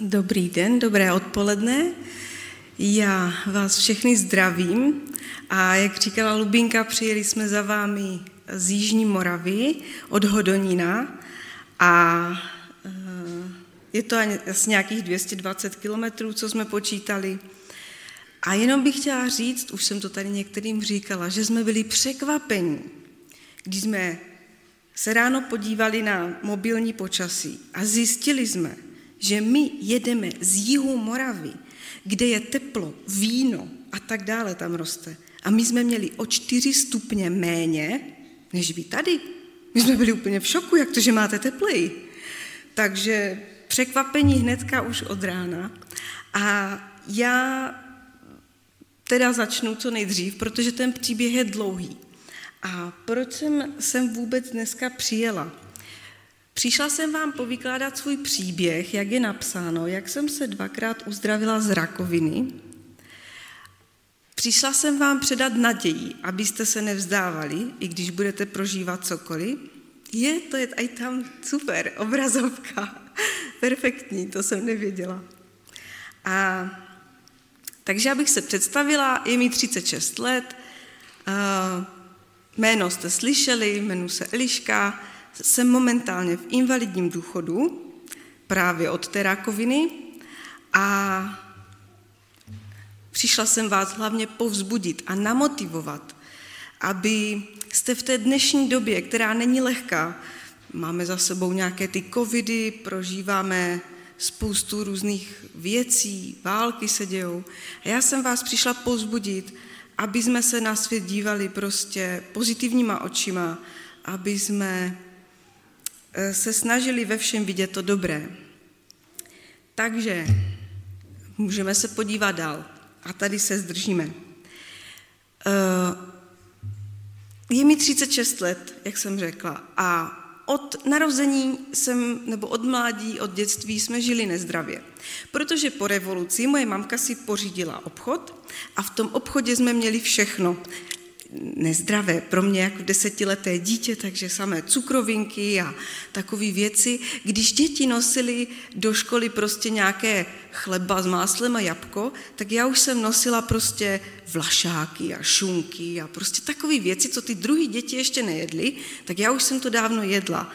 Dobrý den, dobré odpoledne. Já vás všechny zdravím a jak říkala Lubinka, přijeli jsme za vámi z Jižní Moravy od Hodonína a eh, je to asi nějakých 220 kilometrů, co jsme počítali. A jenom bych chtěla říct, už jsem to tady některým říkala, že jsme byli překvapeni, když jsme se ráno podívali na mobilní počasí a zjistili jsme, že my jedeme z jihu Moravy, kde je teplo, víno a tak dále tam roste. A my jsme měli o čtyři stupně méně, než vy tady. My jsme byli úplně v šoku, jak to, že máte tepleji. Takže překvapení hnedka už od rána. A já teda začnu co nejdřív, protože ten příběh je dlouhý. A proč jsem, jsem vůbec dneska přijela? Přišla jsem vám povykládat svůj příběh, jak je napsáno, jak jsem se dvakrát uzdravila z rakoviny. Přišla jsem vám předat naději, abyste se nevzdávali, i když budete prožívat cokoliv. Je, to je i tam super, obrazovka. Perfektní, to jsem nevěděla. A takže abych se představila, je mi 36 let, jméno jste slyšeli, jmenuji se Eliška, jsem momentálně v invalidním důchodu, právě od té rakoviny a přišla jsem vás hlavně povzbudit a namotivovat, aby jste v té dnešní době, která není lehká, máme za sebou nějaké ty covidy, prožíváme spoustu různých věcí, války se dějou. A já jsem vás přišla povzbudit, aby jsme se na svět dívali prostě pozitivníma očima, aby jsme se snažili ve všem vidět to dobré. Takže můžeme se podívat dál. A tady se zdržíme. Eh, je mi 36 let, jak jsem řekla, a od narození jsem, nebo od mládí, od dětství jsme žili nezdravě. Protože po revoluci moje mamka si pořídila obchod a v tom obchodě jsme měli všechno nezdravé pro mě jako desetileté dítě, takže samé cukrovinky a takové věci. Když děti nosili do školy prostě nějaké chleba s máslem a jabko, tak já už jsem nosila prostě vlašáky a šunky a prostě takové věci, co ty druhé děti ještě nejedly, tak já už jsem to dávno jedla.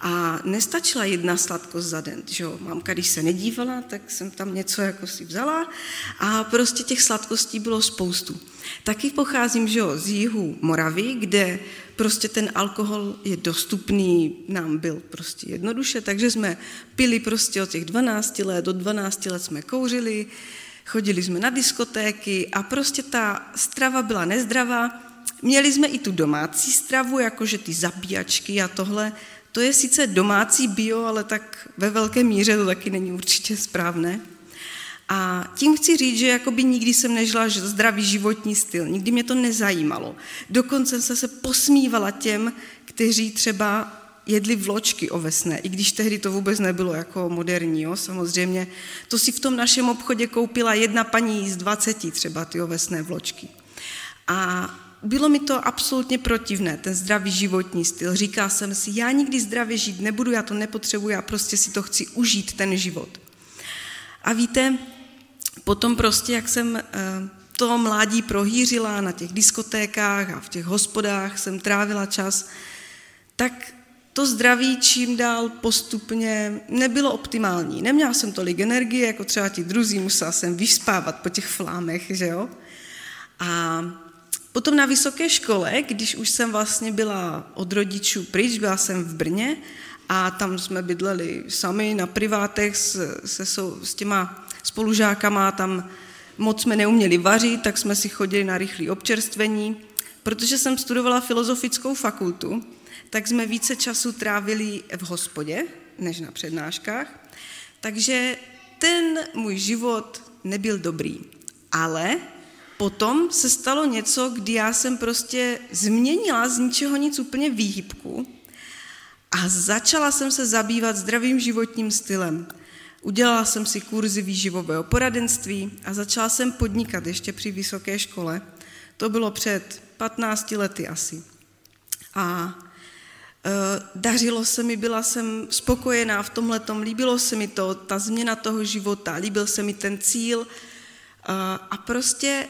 A nestačila jedna sladkost za den, že jo. Mamka, když se nedívala, tak jsem tam něco jako si vzala a prostě těch sladkostí bylo spoustu. Taky pocházím, že jo, z jihu Moravy, kde prostě ten alkohol je dostupný, nám byl prostě jednoduše, takže jsme pili prostě od těch 12 let, od 12 let jsme kouřili, chodili jsme na diskotéky a prostě ta strava byla nezdravá. Měli jsme i tu domácí stravu, jakože ty zabíjačky a tohle, to je sice domácí bio, ale tak ve velké míře to taky není určitě správné. A tím chci říct, že jakoby nikdy jsem nežila zdravý životní styl, nikdy mě to nezajímalo. Dokonce jsem se posmívala těm, kteří třeba jedli vločky ovesné, i když tehdy to vůbec nebylo jako moderní, jo, samozřejmě. To si v tom našem obchodě koupila jedna paní z 20 třeba ty ovesné vločky. A bylo mi to absolutně protivné, ten zdravý životní styl. Říká jsem si, já nikdy zdravě žít nebudu, já to nepotřebuji, já prostě si to chci užít, ten život. A víte, potom prostě, jak jsem eh, to mládí prohýřila na těch diskotékách a v těch hospodách jsem trávila čas, tak to zdraví čím dál postupně nebylo optimální. Neměla jsem tolik energie, jako třeba ti druzí, musela jsem vyspávat po těch flámech, že jo. A Potom na vysoké škole, když už jsem vlastně byla od rodičů pryč, byla jsem v Brně a tam jsme bydleli sami na privátech s, se, s těma spolužákama, tam moc jsme neuměli vařit, tak jsme si chodili na rychlé občerstvení. Protože jsem studovala filozofickou fakultu, tak jsme více času trávili v hospodě, než na přednáškách. Takže ten můj život nebyl dobrý. Ale potom se stalo něco, kdy já jsem prostě změnila z ničeho nic úplně výhybku a začala jsem se zabývat zdravým životním stylem. Udělala jsem si kurzy výživového poradenství a začala jsem podnikat ještě při vysoké škole. To bylo před 15 lety asi. A dařilo se mi, byla jsem spokojená v tomhle tom, líbilo se mi to, ta změna toho života, líbil se mi ten cíl a prostě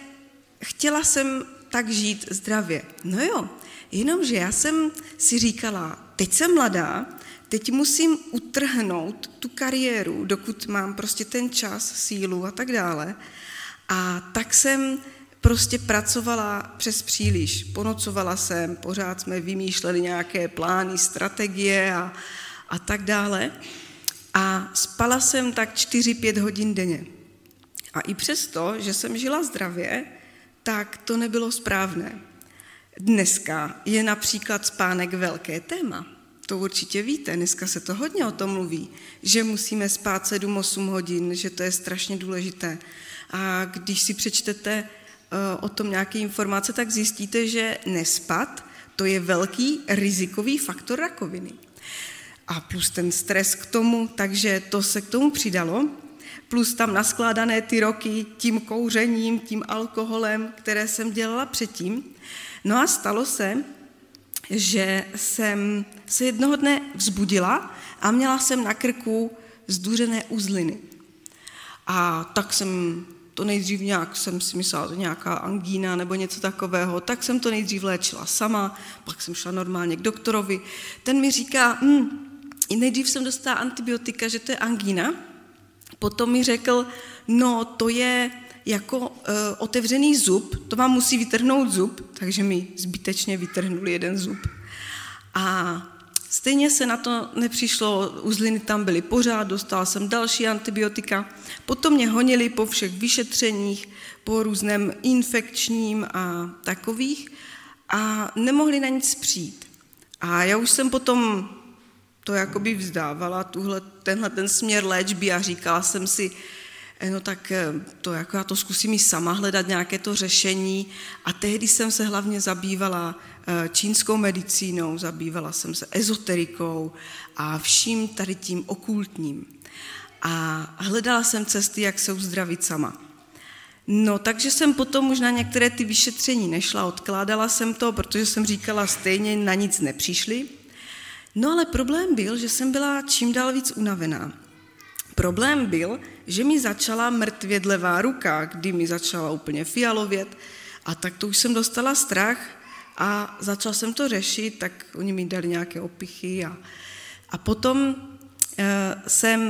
chtěla jsem tak žít zdravě. No jo, jenomže já jsem si říkala, teď jsem mladá, teď musím utrhnout tu kariéru, dokud mám prostě ten čas, sílu a tak dále. A tak jsem prostě pracovala přes příliš. Ponocovala jsem, pořád jsme vymýšleli nějaké plány, strategie a, a tak dále. A spala jsem tak 4-5 hodin denně. A i přesto, že jsem žila zdravě, tak to nebylo správné. Dneska je například spánek velké téma. To určitě víte, dneska se to hodně o tom mluví, že musíme spát 7-8 hodin, že to je strašně důležité. A když si přečtete eh, o tom nějaké informace, tak zjistíte, že nespat to je velký rizikový faktor rakoviny. A plus ten stres k tomu, takže to se k tomu přidalo plus tam naskládané ty roky tím kouřením, tím alkoholem, které jsem dělala předtím. No a stalo se, že jsem se jednoho dne vzbudila a měla jsem na krku zduřené uzliny. A tak jsem to nejdřív nějak, jsem si myslela, že nějaká angína nebo něco takového, tak jsem to nejdřív léčila sama, pak jsem šla normálně k doktorovi. Ten mi říká, hm, nejdřív jsem dostala antibiotika, že to je angína, Potom mi řekl, no to je jako uh, otevřený zub, to vám musí vytrhnout zub, takže mi zbytečně vytrhnul jeden zub. A stejně se na to nepřišlo, uzliny tam byly pořád, dostala jsem další antibiotika. Potom mě honili po všech vyšetřeních, po různém infekčním a takových a nemohli na nic přijít. A já už jsem potom to jakoby vzdávala, tuhle, tenhle ten směr léčby a říkala jsem si, eh, no tak eh, to jako já to zkusím i sama hledat nějaké to řešení a tehdy jsem se hlavně zabývala eh, čínskou medicínou, zabývala jsem se ezoterikou a vším tady tím okultním. A hledala jsem cesty, jak se uzdravit sama. No, takže jsem potom už na některé ty vyšetření nešla, odkládala jsem to, protože jsem říkala, stejně na nic nepřišli. No ale problém byl, že jsem byla čím dál víc unavená. Problém byl, že mi začala mrtvět levá ruka, kdy mi začala úplně fialovět a tak to už jsem dostala strach a začala jsem to řešit, tak oni mi dali nějaké opichy a, a potom uh, jsem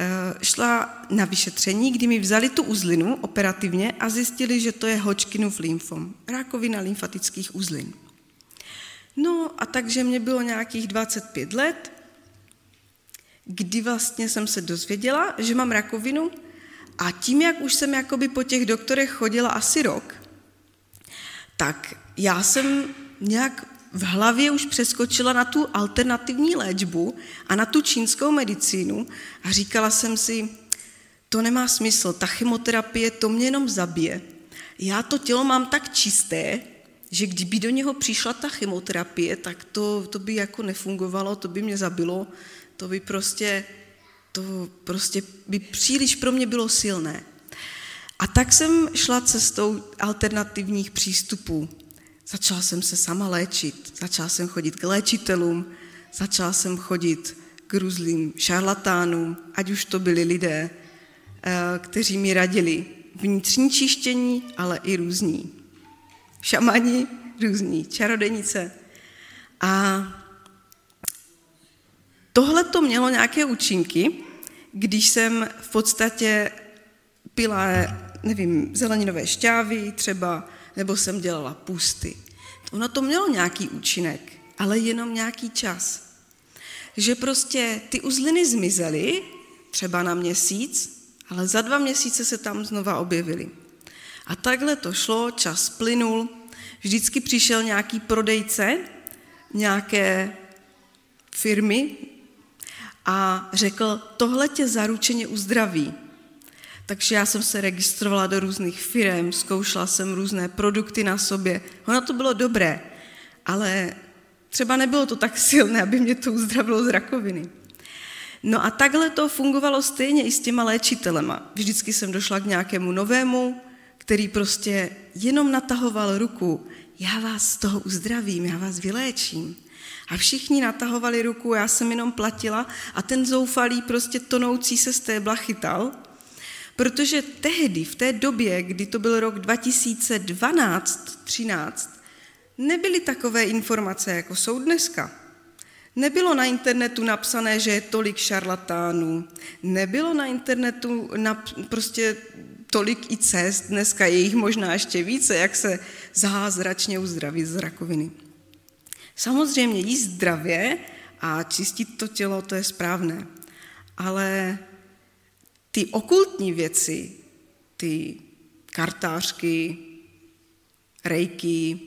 uh, šla na vyšetření, kdy mi vzali tu uzlinu operativně a zjistili, že to je Hodgkinův lymfom, rákovina lymfatických uzlin. No a takže mě bylo nějakých 25 let, kdy vlastně jsem se dozvěděla, že mám rakovinu a tím, jak už jsem jakoby po těch doktorech chodila asi rok, tak já jsem nějak v hlavě už přeskočila na tu alternativní léčbu a na tu čínskou medicínu a říkala jsem si, to nemá smysl, ta chemoterapie to mě jenom zabije. Já to tělo mám tak čisté, že kdyby do něho přišla ta chemoterapie, tak to, to by jako nefungovalo, to by mě zabilo, to by prostě, to prostě by příliš pro mě bylo silné. A tak jsem šla cestou alternativních přístupů. Začala jsem se sama léčit, začala jsem chodit k léčitelům, začala jsem chodit k různým šarlatánům, ať už to byli lidé, eh, kteří mi radili vnitřní čištění, ale i různí šamani, různí čarodenice. A tohle to mělo nějaké účinky, když jsem v podstatě pila, nevím, zeleninové šťávy třeba, nebo jsem dělala pusty. Ono to mělo nějaký účinek, ale jenom nějaký čas. Že prostě ty uzliny zmizely, třeba na měsíc, ale za dva měsíce se tam znova objevily. A takhle to šlo, čas plynul, vždycky přišel nějaký prodejce nějaké firmy a řekl, tohle tě zaručeně uzdraví. Takže já jsem se registrovala do různých firm, zkoušela jsem různé produkty na sobě. Ono to bylo dobré, ale třeba nebylo to tak silné, aby mě to uzdravilo z rakoviny. No a takhle to fungovalo stejně i s těma léčitelema. Vždycky jsem došla k nějakému novému, který prostě jenom natahoval ruku, já vás z toho uzdravím, já vás vyléčím. A všichni natahovali ruku, já jsem jenom platila a ten zoufalý prostě tonoucí se stébla chytal, protože tehdy, v té době, kdy to byl rok 2012-13, nebyly takové informace, jako jsou dneska. Nebylo na internetu napsané, že je tolik šarlatánů. Nebylo na internetu na, prostě tolik i cest, dneska je jich možná ještě více, jak se zázračně uzdravit z rakoviny. Samozřejmě jíst zdravě a čistit to tělo, to je správné. Ale ty okultní věci, ty kartářky, rejky,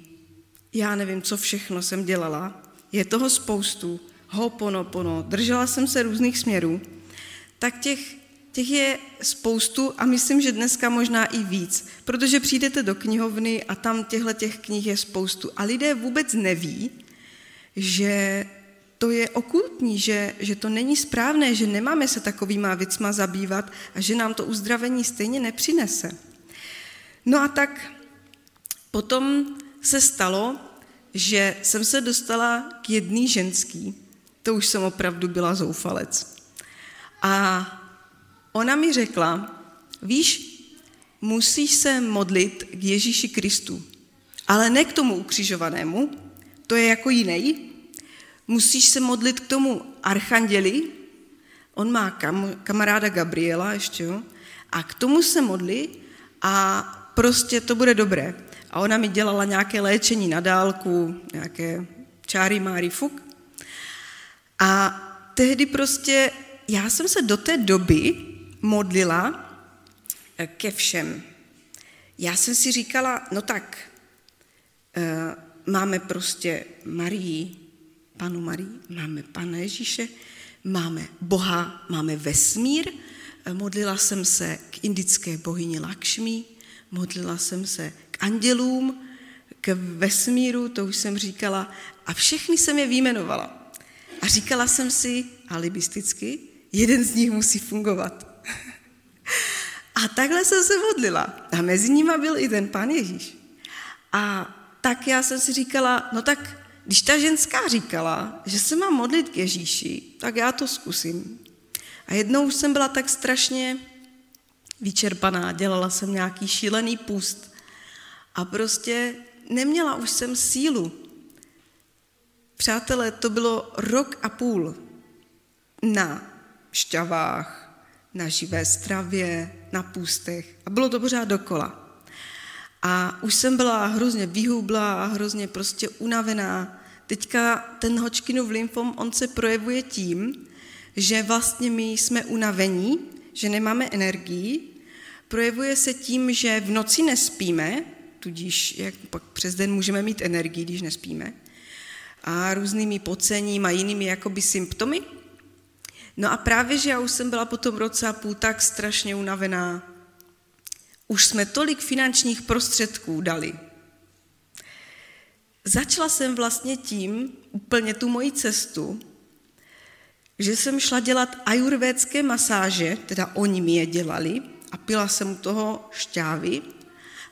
já nevím, co všechno jsem dělala, je toho spoustu, hoponopono, držela jsem se různých směrů, tak těch, těch je spoustu a myslím, že dneska možná i víc, protože přijdete do knihovny a tam těchto těch knih je spoustu a lidé vůbec neví, že to je okultní, že, že to není správné, že nemáme se takovýma věcma zabývat a že nám to uzdravení stejně nepřinese. No a tak potom se stalo, že jsem se dostala k jedný ženský, to už jsem opravdu byla zoufalec. A ona mi řekla, víš, musíš se modlit k Ježíši Kristu, ale ne k tomu ukřižovanému, to je jako jiný. Musíš se modlit k tomu archanděli, on má kam, kamaráda Gabriela ještě, jo, a k tomu se modli a prostě to bude dobré. A ona mi dělala nějaké léčení na dálku, nějaké čáry máry fuk. A tehdy prostě já jsem se do té doby modlila eh, ke všem. Já jsem si říkala, no tak, eh, máme prostě Marii, panu Marii, máme Pana Ježíše, máme Boha, máme vesmír, eh, modlila jsem se k indické bohyni Lakšmi, modlila jsem se andělům, k vesmíru, to už jsem říkala, a všechny jsem je výjmenovala. A říkala jsem si alibisticky, jeden z nich musí fungovat. A takhle jsem se modlila. A mezi nimi byl i ten pán Ježíš. A tak já jsem si říkala, no tak když ta ženská říkala, že se mám modlit k Ježíši, tak já to zkusím. A jednou už jsem byla tak strašně vyčerpaná, dělala jsem nějaký šílený půst a prostě neměla už jsem sílu. Přátelé, to bylo rok a půl na šťavách, na živé stravě, na půstech a bylo to pořád dokola. A už jsem byla hrozně vyhublá a hrozně prostě unavená. Teďka ten Hodgkinův lymfom, on se projevuje tím, že vlastně my jsme unavení, že nemáme energii, projevuje se tím, že v noci nespíme, tudíž jak pak přes den můžeme mít energii, když nespíme, a různými pocením a jinými jakoby symptomy. No a právě, že já už jsem byla po tom roce a půl tak strašně unavená, už jsme tolik finančních prostředků dali. Začala jsem vlastně tím, úplně tu moji cestu, že jsem šla dělat ajurvédské masáže, teda oni mi je dělali, a pila jsem u toho šťávy,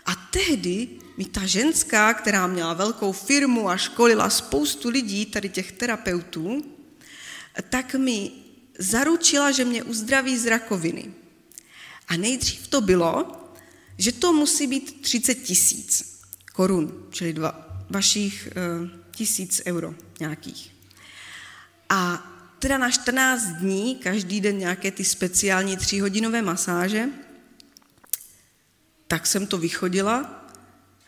a tehdy mi ta ženská, která měla velkou firmu a školila spoustu lidí, tady těch terapeutů, tak mi zaručila, že mě uzdraví z rakoviny. A nejdřív to bylo, že to musí být 30 tisíc korun, čili dva, vašich e, tisíc euro nějakých. A teda na 14 dní, každý den nějaké ty speciální tříhodinové masáže, tak jsem to vychodila,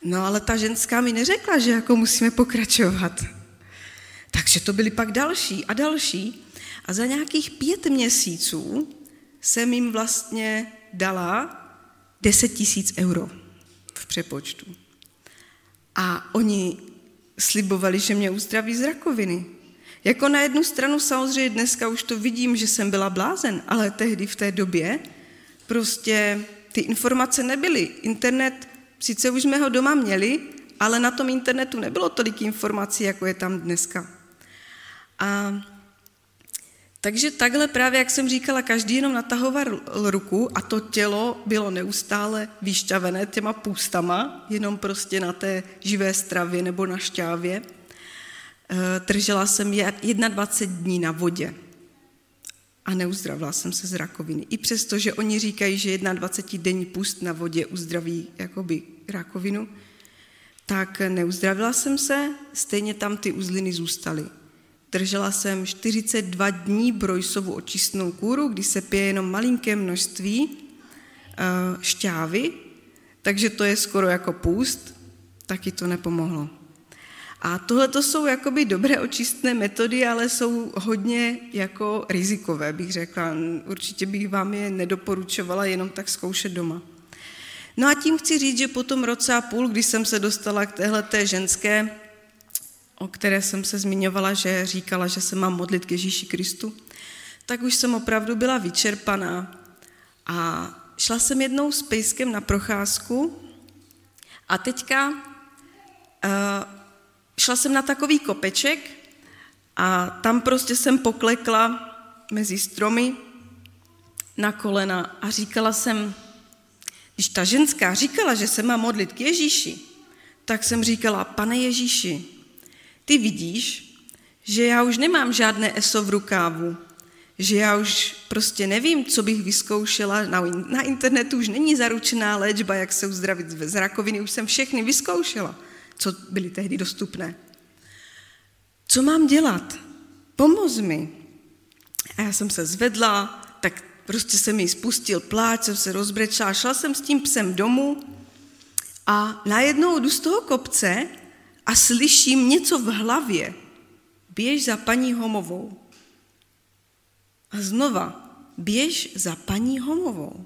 no ale ta ženská mi neřekla, že jako musíme pokračovat. Takže to byly pak další a další. A za nějakých pět měsíců jsem jim vlastně dala 10 tisíc euro v přepočtu. A oni slibovali, že mě uzdraví z rakoviny. Jako na jednu stranu samozřejmě dneska už to vidím, že jsem byla blázen, ale tehdy v té době prostě ty informace nebyly. Internet, sice už jsme ho doma měli, ale na tom internetu nebylo tolik informací, jako je tam dneska. A takže takhle právě, jak jsem říkala, každý jenom natahoval ruku a to tělo bylo neustále vyšťavené těma půstama, jenom prostě na té živé stravě nebo na šťávě. držela jsem 21 dní na vodě a neuzdravila jsem se z rakoviny. I přesto, že oni říkají, že 21 denní pust na vodě uzdraví jakoby rakovinu, tak neuzdravila jsem se, stejně tam ty uzliny zůstaly. Držela jsem 42 dní brojsovu očistnou kůru, kdy se pije jenom malinké množství eh, šťávy, takže to je skoro jako půst, taky to nepomohlo. A tohle to jsou jakoby dobré očistné metody, ale jsou hodně jako rizikové, bych řekla. Určitě bych vám je nedoporučovala jenom tak zkoušet doma. No a tím chci říct, že po tom roce a půl, když jsem se dostala k téhle té ženské, o které jsem se zmiňovala, že říkala, že se mám modlit k Ježíši Kristu, tak už jsem opravdu byla vyčerpaná. A šla jsem jednou s pejskem na procházku a teďka uh, šla jsem na takový kopeček a tam prostě jsem poklekla mezi stromy na kolena a říkala jsem, když ta ženská říkala, že se má modlit k Ježíši, tak jsem říkala, pane Ježíši, ty vidíš, že já už nemám žádné ESO v rukávu, že já už prostě nevím, co bych vyzkoušela. Na, na internetu už není zaručená léčba, jak se uzdravit z rakoviny, už jsem všechny vyzkoušela, co byly tehdy dostupné. Co mám dělat? Pomoz mi. A já jsem se zvedla, tak prostě se mi spustil pláč, jsem se rozbrečela, šla jsem s tím psem domů a najednou jdu z toho kopce a slyším něco v hlavě. Běž za paní Homovou. A znova, běž za paní Homovou.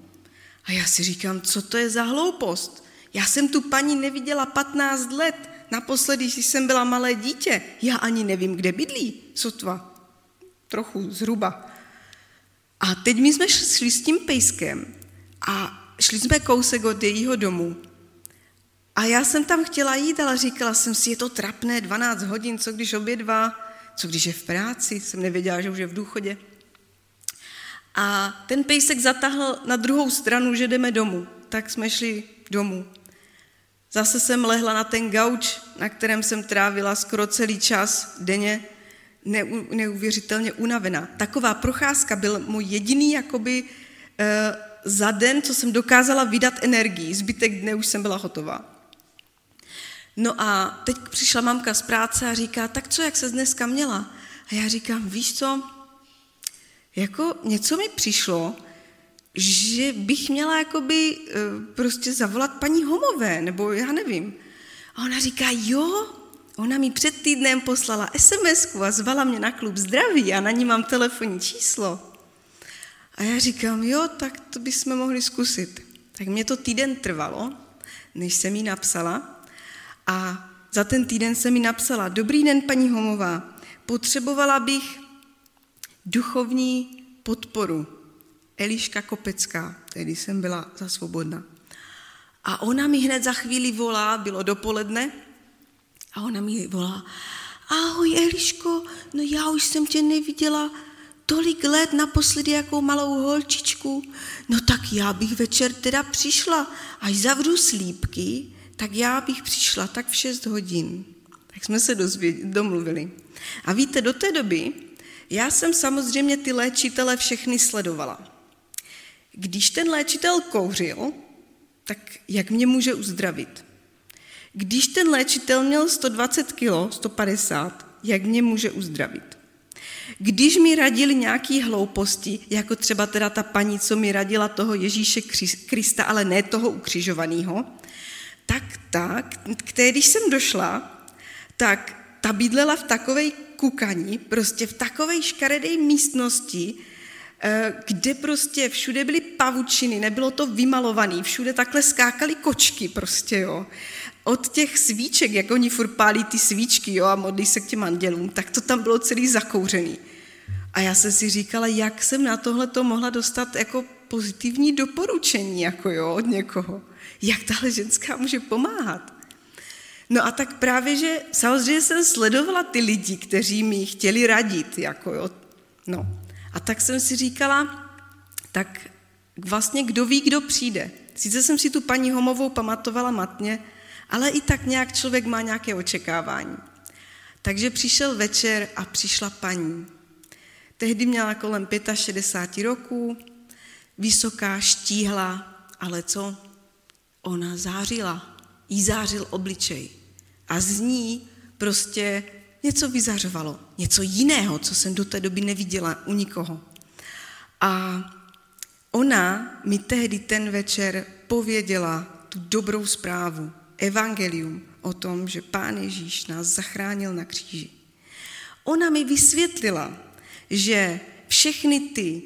A já si říkám, co to je za hloupost? Já jsem tu paní neviděla 15 let. Naposledy, když jsem byla malé dítě. Já ani nevím, kde bydlí, sotva. Trochu zhruba. A teď my jsme šli s tím pejskem a šli jsme kousek od jejího domu. A já jsem tam chtěla jít, ale říkala jsem si, je to trapné, 12 hodin, co když obě dva, co když je v práci, jsem nevěděla, že už je v důchodě. A ten pejsek zatahl na druhou stranu, že jdeme domů. Tak jsme šli domů. Zase jsem lehla na ten gauč, na kterém jsem trávila skoro celý čas denně, neuvěřitelně unavená. Taková procházka byl můj jediný jakoby e, za den, co jsem dokázala vydat energii. Zbytek dne už jsem byla hotová. No a teď přišla mamka z práce a říká, tak co, jak se dneska měla? A já říkám, víš co, jako něco mi přišlo, že bych měla jakoby eh, prostě zavolat paní Homové, nebo já nevím. A ona říká, jo, ona mi před týdnem poslala sms a zvala mě na klub zdraví a na ní mám telefonní číslo. A já říkám, jo, tak to bychom mohli zkusit. Tak mě to týden trvalo, než jsem jí napsala. A za ten týden jsem mi napsala, dobrý den, paní Homová, potřebovala bych duchovní podporu. Eliška Kopecká, tehdy jsem byla za svobodna. A ona mi hned za chvíli volá, bylo dopoledne, a ona mi volá, ahoj Eliško, no já už jsem tě neviděla tolik let naposledy jako malou holčičku, no tak já bych večer teda přišla, až zavřu slípky, tak já bych přišla tak v 6 hodin. Tak jsme se domluvili. A víte, do té doby já jsem samozřejmě ty léčitele všechny sledovala. Když ten léčitel kouřil, tak jak mě může uzdravit? Když ten léčitel měl 120 kg, 150, jak mě může uzdravit? Když mi radili nějaký hlouposti, jako třeba teda ta paní, co mi radila toho Ježíše Krista, ale ne toho ukřižovaného, tak tak, které když jsem došla, tak ta bydlela v takové kukaní, prostě v takové škaredé místnosti, eh, kde prostě všude byly pavučiny, nebylo to vymalované, všude takhle skákaly kočky prostě, jo. Od těch svíček, jak oni furt pálí ty svíčky, jo, a modlí se k těm andělům, tak to tam bylo celý zakouřený. A já jsem si říkala, jak jsem na tohle to mohla dostat jako pozitivní doporučení, jako jo, od někoho. Jak tahle ženská může pomáhat? No a tak právě, že samozřejmě jsem sledovala ty lidi, kteří mi chtěli radit, jako jo, no. A tak jsem si říkala, tak vlastně kdo ví, kdo přijde. Sice jsem si tu paní Homovou pamatovala matně, ale i tak nějak člověk má nějaké očekávání. Takže přišel večer a přišla paní. Tehdy měla kolem 65 roků, vysoká, štíhla, ale co? Ona zářila. Jí zářil obličej. A z ní prostě něco vyzařovalo. Něco jiného, co jsem do té doby neviděla u nikoho. A ona mi tehdy ten večer pověděla tu dobrou zprávu, evangelium o tom, že Pán Ježíš nás zachránil na kříži. Ona mi vysvětlila, že všechny ty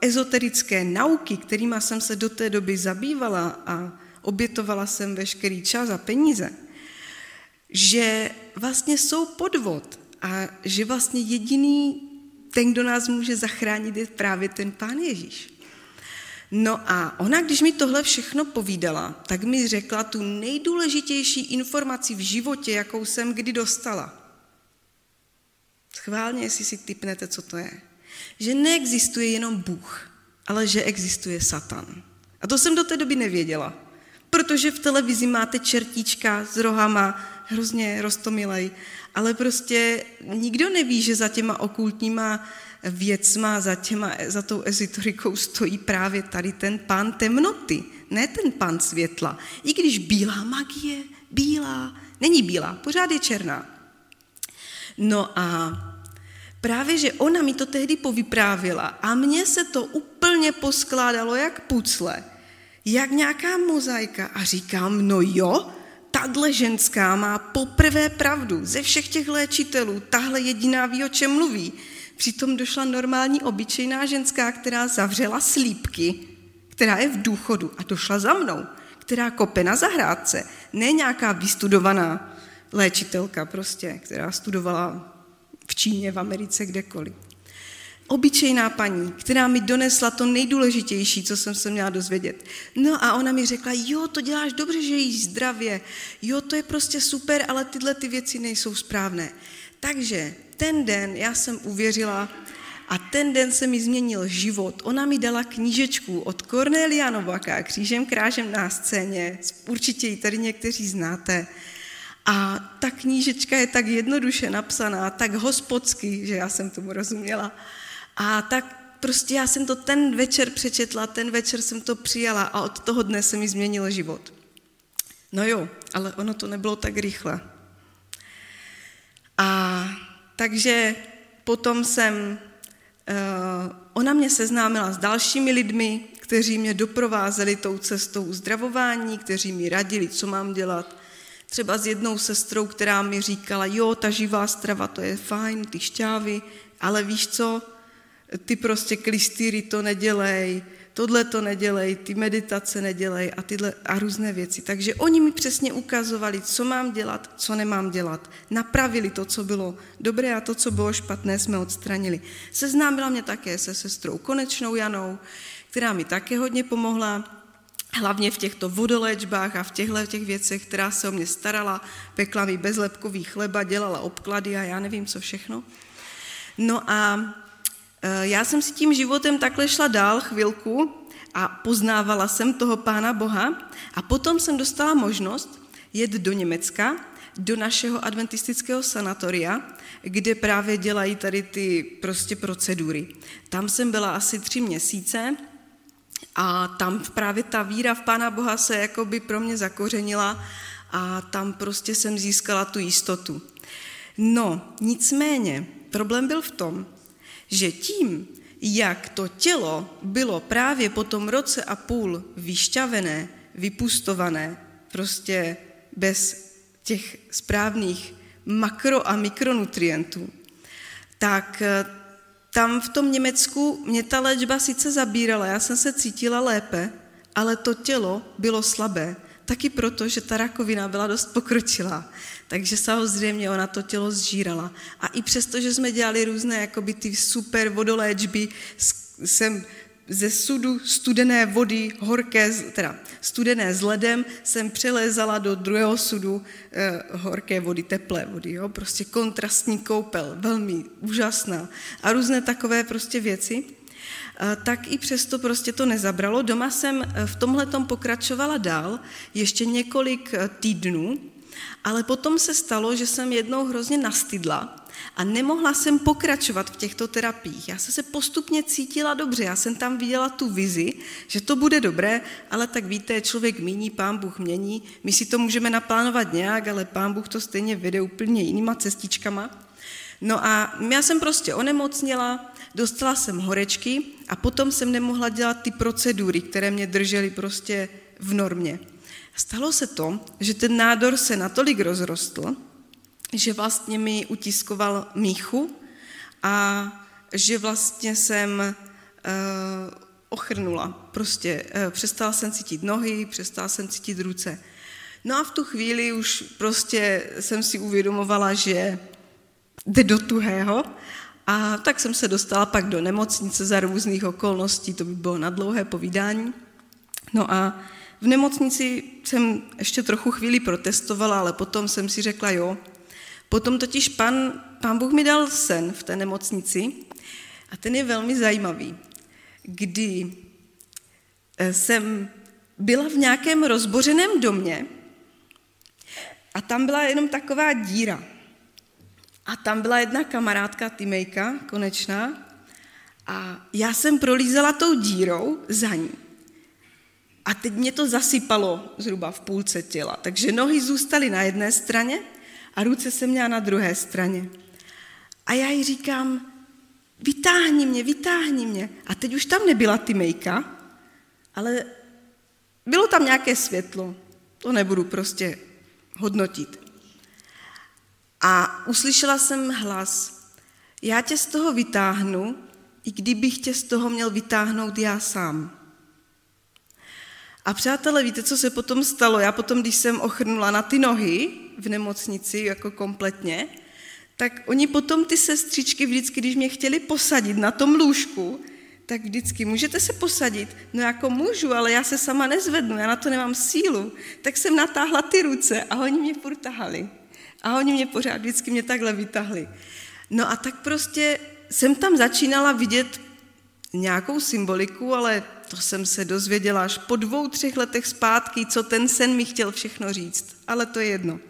ezoterické nauky, kterými jsem se do té doby zabývala a obětovala jsem veškerý čas a peníze, že vlastně jsou podvod a že vlastně jediný ten, kdo nás může zachránit, je právě ten Pán Ježíš. No a ona, když mi tohle všechno povídala, tak mi řekla tu nejdůležitější informaci v životě, jakou jsem kdy dostala. Schválně, jestli si typnete, co to je. Že neexistuje jenom Bůh, ale že existuje Satan. A to jsem do té doby nevěděla, protože v televizi máte čertíčka s rohama, hrozně rostomilej, ale prostě nikdo neví, že za těma okultníma věcma, za, těma, za tou ezoterikou stojí právě tady ten pán temnoty, ne ten pán světla. I když bílá magie, bílá, není bílá, pořád je černá. No a právě, že ona mi to tehdy povyprávila a mně se to úplně poskládalo jak pucle, jak nějaká mozaika a říkám, no jo, tahle ženská má poprvé pravdu ze všech těch léčitelů, tahle jediná ví, o čem mluví. Přitom došla normální obyčejná ženská, která zavřela slípky, která je v důchodu a došla za mnou, která kope na zahrádce, ne nějaká vystudovaná léčitelka prostě, která studovala v Číně, v Americe, kdekoliv. Obyčejná paní, která mi donesla to nejdůležitější, co jsem se měla dozvědět. No a ona mi řekla, jo, to děláš dobře, že jíš zdravě, jo, to je prostě super, ale tyhle ty věci nejsou správné. Takže ten den já jsem uvěřila a ten den se mi změnil život. Ona mi dala knížečku od Cornelia Novaka, křížem krážem na scéně, určitě ji tady někteří znáte. A ta knížečka je tak jednoduše napsaná, tak hospodsky, že já jsem tomu rozuměla. A tak prostě já jsem to ten večer přečetla, ten večer jsem to přijala a od toho dne se mi změnil život. No jo, ale ono to nebylo tak rychle. A takže potom jsem, uh, ona mě seznámila s dalšími lidmi, kteří mě doprovázeli tou cestou uzdravování, kteří mi radili, co mám dělat. Třeba s jednou sestrou, která mi říkala, jo, ta živá strava, to je fajn, ty šťávy, ale víš co, ty prostě klistýry to nedělej, tohle to nedělej, ty meditace nedělej a, tyhle, a různé věci. Takže oni mi přesně ukazovali, co mám dělat, co nemám dělat. Napravili to, co bylo dobré a to, co bylo špatné, jsme odstranili. Seznámila mě také se sestrou Konečnou Janou, která mi také hodně pomohla, hlavně v těchto vodoléčbách a v těchto těch věcech, která se o mě starala, pekla mi bezlepkový chleba, dělala obklady a já nevím, co všechno. No a Eh, já jsem si tím životem takhle šla dál chvilku a poznávala jsem toho Pána Boha a potom jsem dostala možnost jet do Německa, do našeho adventistického sanatoria, kde právě dělají tady ty prostě procedury. Tam jsem byla asi tři měsíce a tam právě ta víra v Pána Boha se jakoby pro mě zakořenila a tam prostě jsem získala tu jistotu. No, nicméně, problém byl v tom, že tím, jak to tělo bylo právě po tom roce a půl vyšťavené, vypustované, prostě bez těch správných makro- a mikronutrientů, tak tam v tom Německu mě ta léčba sice zabírala, já jsem se cítila lépe, ale to tělo bylo slabé. Taky proto, že ta rakovina byla dost pokročilá. Takže samozřejmě ona to tělo zžírala. A i přesto, že jsme dělali různé jakoby ty super vodoléčby, jsem ze sudu studené vody, horké, teda studené s ledem, jsem přelézala do druhého sudu eh, horké vody, teplé vody, jo? prostě kontrastní koupel, velmi úžasná a různé takové prostě věci. Eh, tak i přesto prostě to nezabralo. Doma jsem eh, v tomhle pokračovala dál ještě několik eh, týdnů ale potom se stalo, že jsem jednou hrozně nastydla a nemohla jsem pokračovat v těchto terapiích. Já jsem se postupně cítila dobře, já jsem tam viděla tu vizi, že to bude dobré, ale tak víte, člověk míní, pán Bůh mění, my si to můžeme naplánovat nějak, ale pán Bůh to stejně vede úplně jinýma cestičkama. No a já jsem prostě onemocněla, dostala jsem horečky a potom jsem nemohla dělat ty procedury, které mě držely prostě v normě. Stalo se to, že ten nádor se natolik rozrostl, že vlastně mi utiskoval míchu a že vlastně jsem uh, ochrnula. Prostě uh, přestala jsem cítit nohy, přestala jsem cítit ruce. No a v tu chvíli už prostě jsem si uvědomovala, že jde do tuhého a tak jsem se dostala pak do nemocnice za různých okolností, to by bylo na dlouhé povídání. No a v nemocnici jsem ještě trochu chvíli protestovala, ale potom jsem si řekla jo. Potom totiž pan, pán Bůh mi dal sen v té nemocnici a ten je velmi zajímavý, kdy eh, jsem byla v nějakém rozbořeném domě a tam byla jenom taková díra. A tam byla jedna kamarádka, Timejka, konečná, a já jsem prolízala tou dírou za ní. A teď mě to zasypalo zhruba v půlce těla. Takže nohy zůstaly na jedné straně a ruce jsem měla na druhé straně. A já jí říkám, vytáhni mě, vytáhni mě. A teď už tam nebyla ty mejka, ale bylo tam nějaké světlo. To nebudu prostě hodnotit. A uslyšela jsem hlas, já tě z toho vytáhnu, i kdybych tě z toho měl vytáhnout já sám. A přátelé, víte, co se potom stalo? Já potom, když jsem ochrnula na ty nohy v nemocnici jako kompletně, tak oni potom ty sestřičky vždycky, když mě chtěli posadit na tom lůžku, tak vždycky, můžete se posadit? No jako můžu, ale já se sama nezvednu, já na to nemám sílu. Tak jsem natáhla ty ruce a oni mě furt tahali. A oni mě pořád vždycky mě takhle vytahli. No a tak prostě jsem tam začínala vidět nějakou symboliku, ale to jsem se dozvěděla až po dvou, třech letech zpátky, co ten sen mi chtěl všechno říct. Ale to je jedno.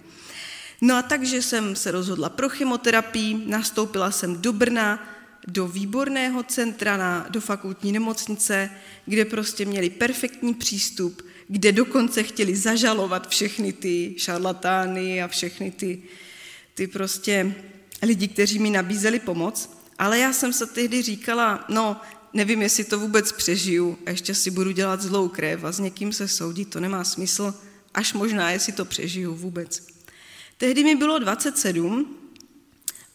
No a takže jsem se rozhodla pro chemoterapii, nastoupila jsem do Brna, do výborného centra, na, do fakultní nemocnice, kde prostě měli perfektní přístup, kde dokonce chtěli zažalovat všechny ty šarlatány a všechny ty, ty prostě lidi, kteří mi nabízeli pomoc. Ale já jsem se tehdy říkala, no, nevím, jestli to vůbec přežiju a ještě si budu dělat zlou krev a s někým se soudit, to nemá smysl, až možná, jestli to přežiju vůbec. Tehdy mi bylo 27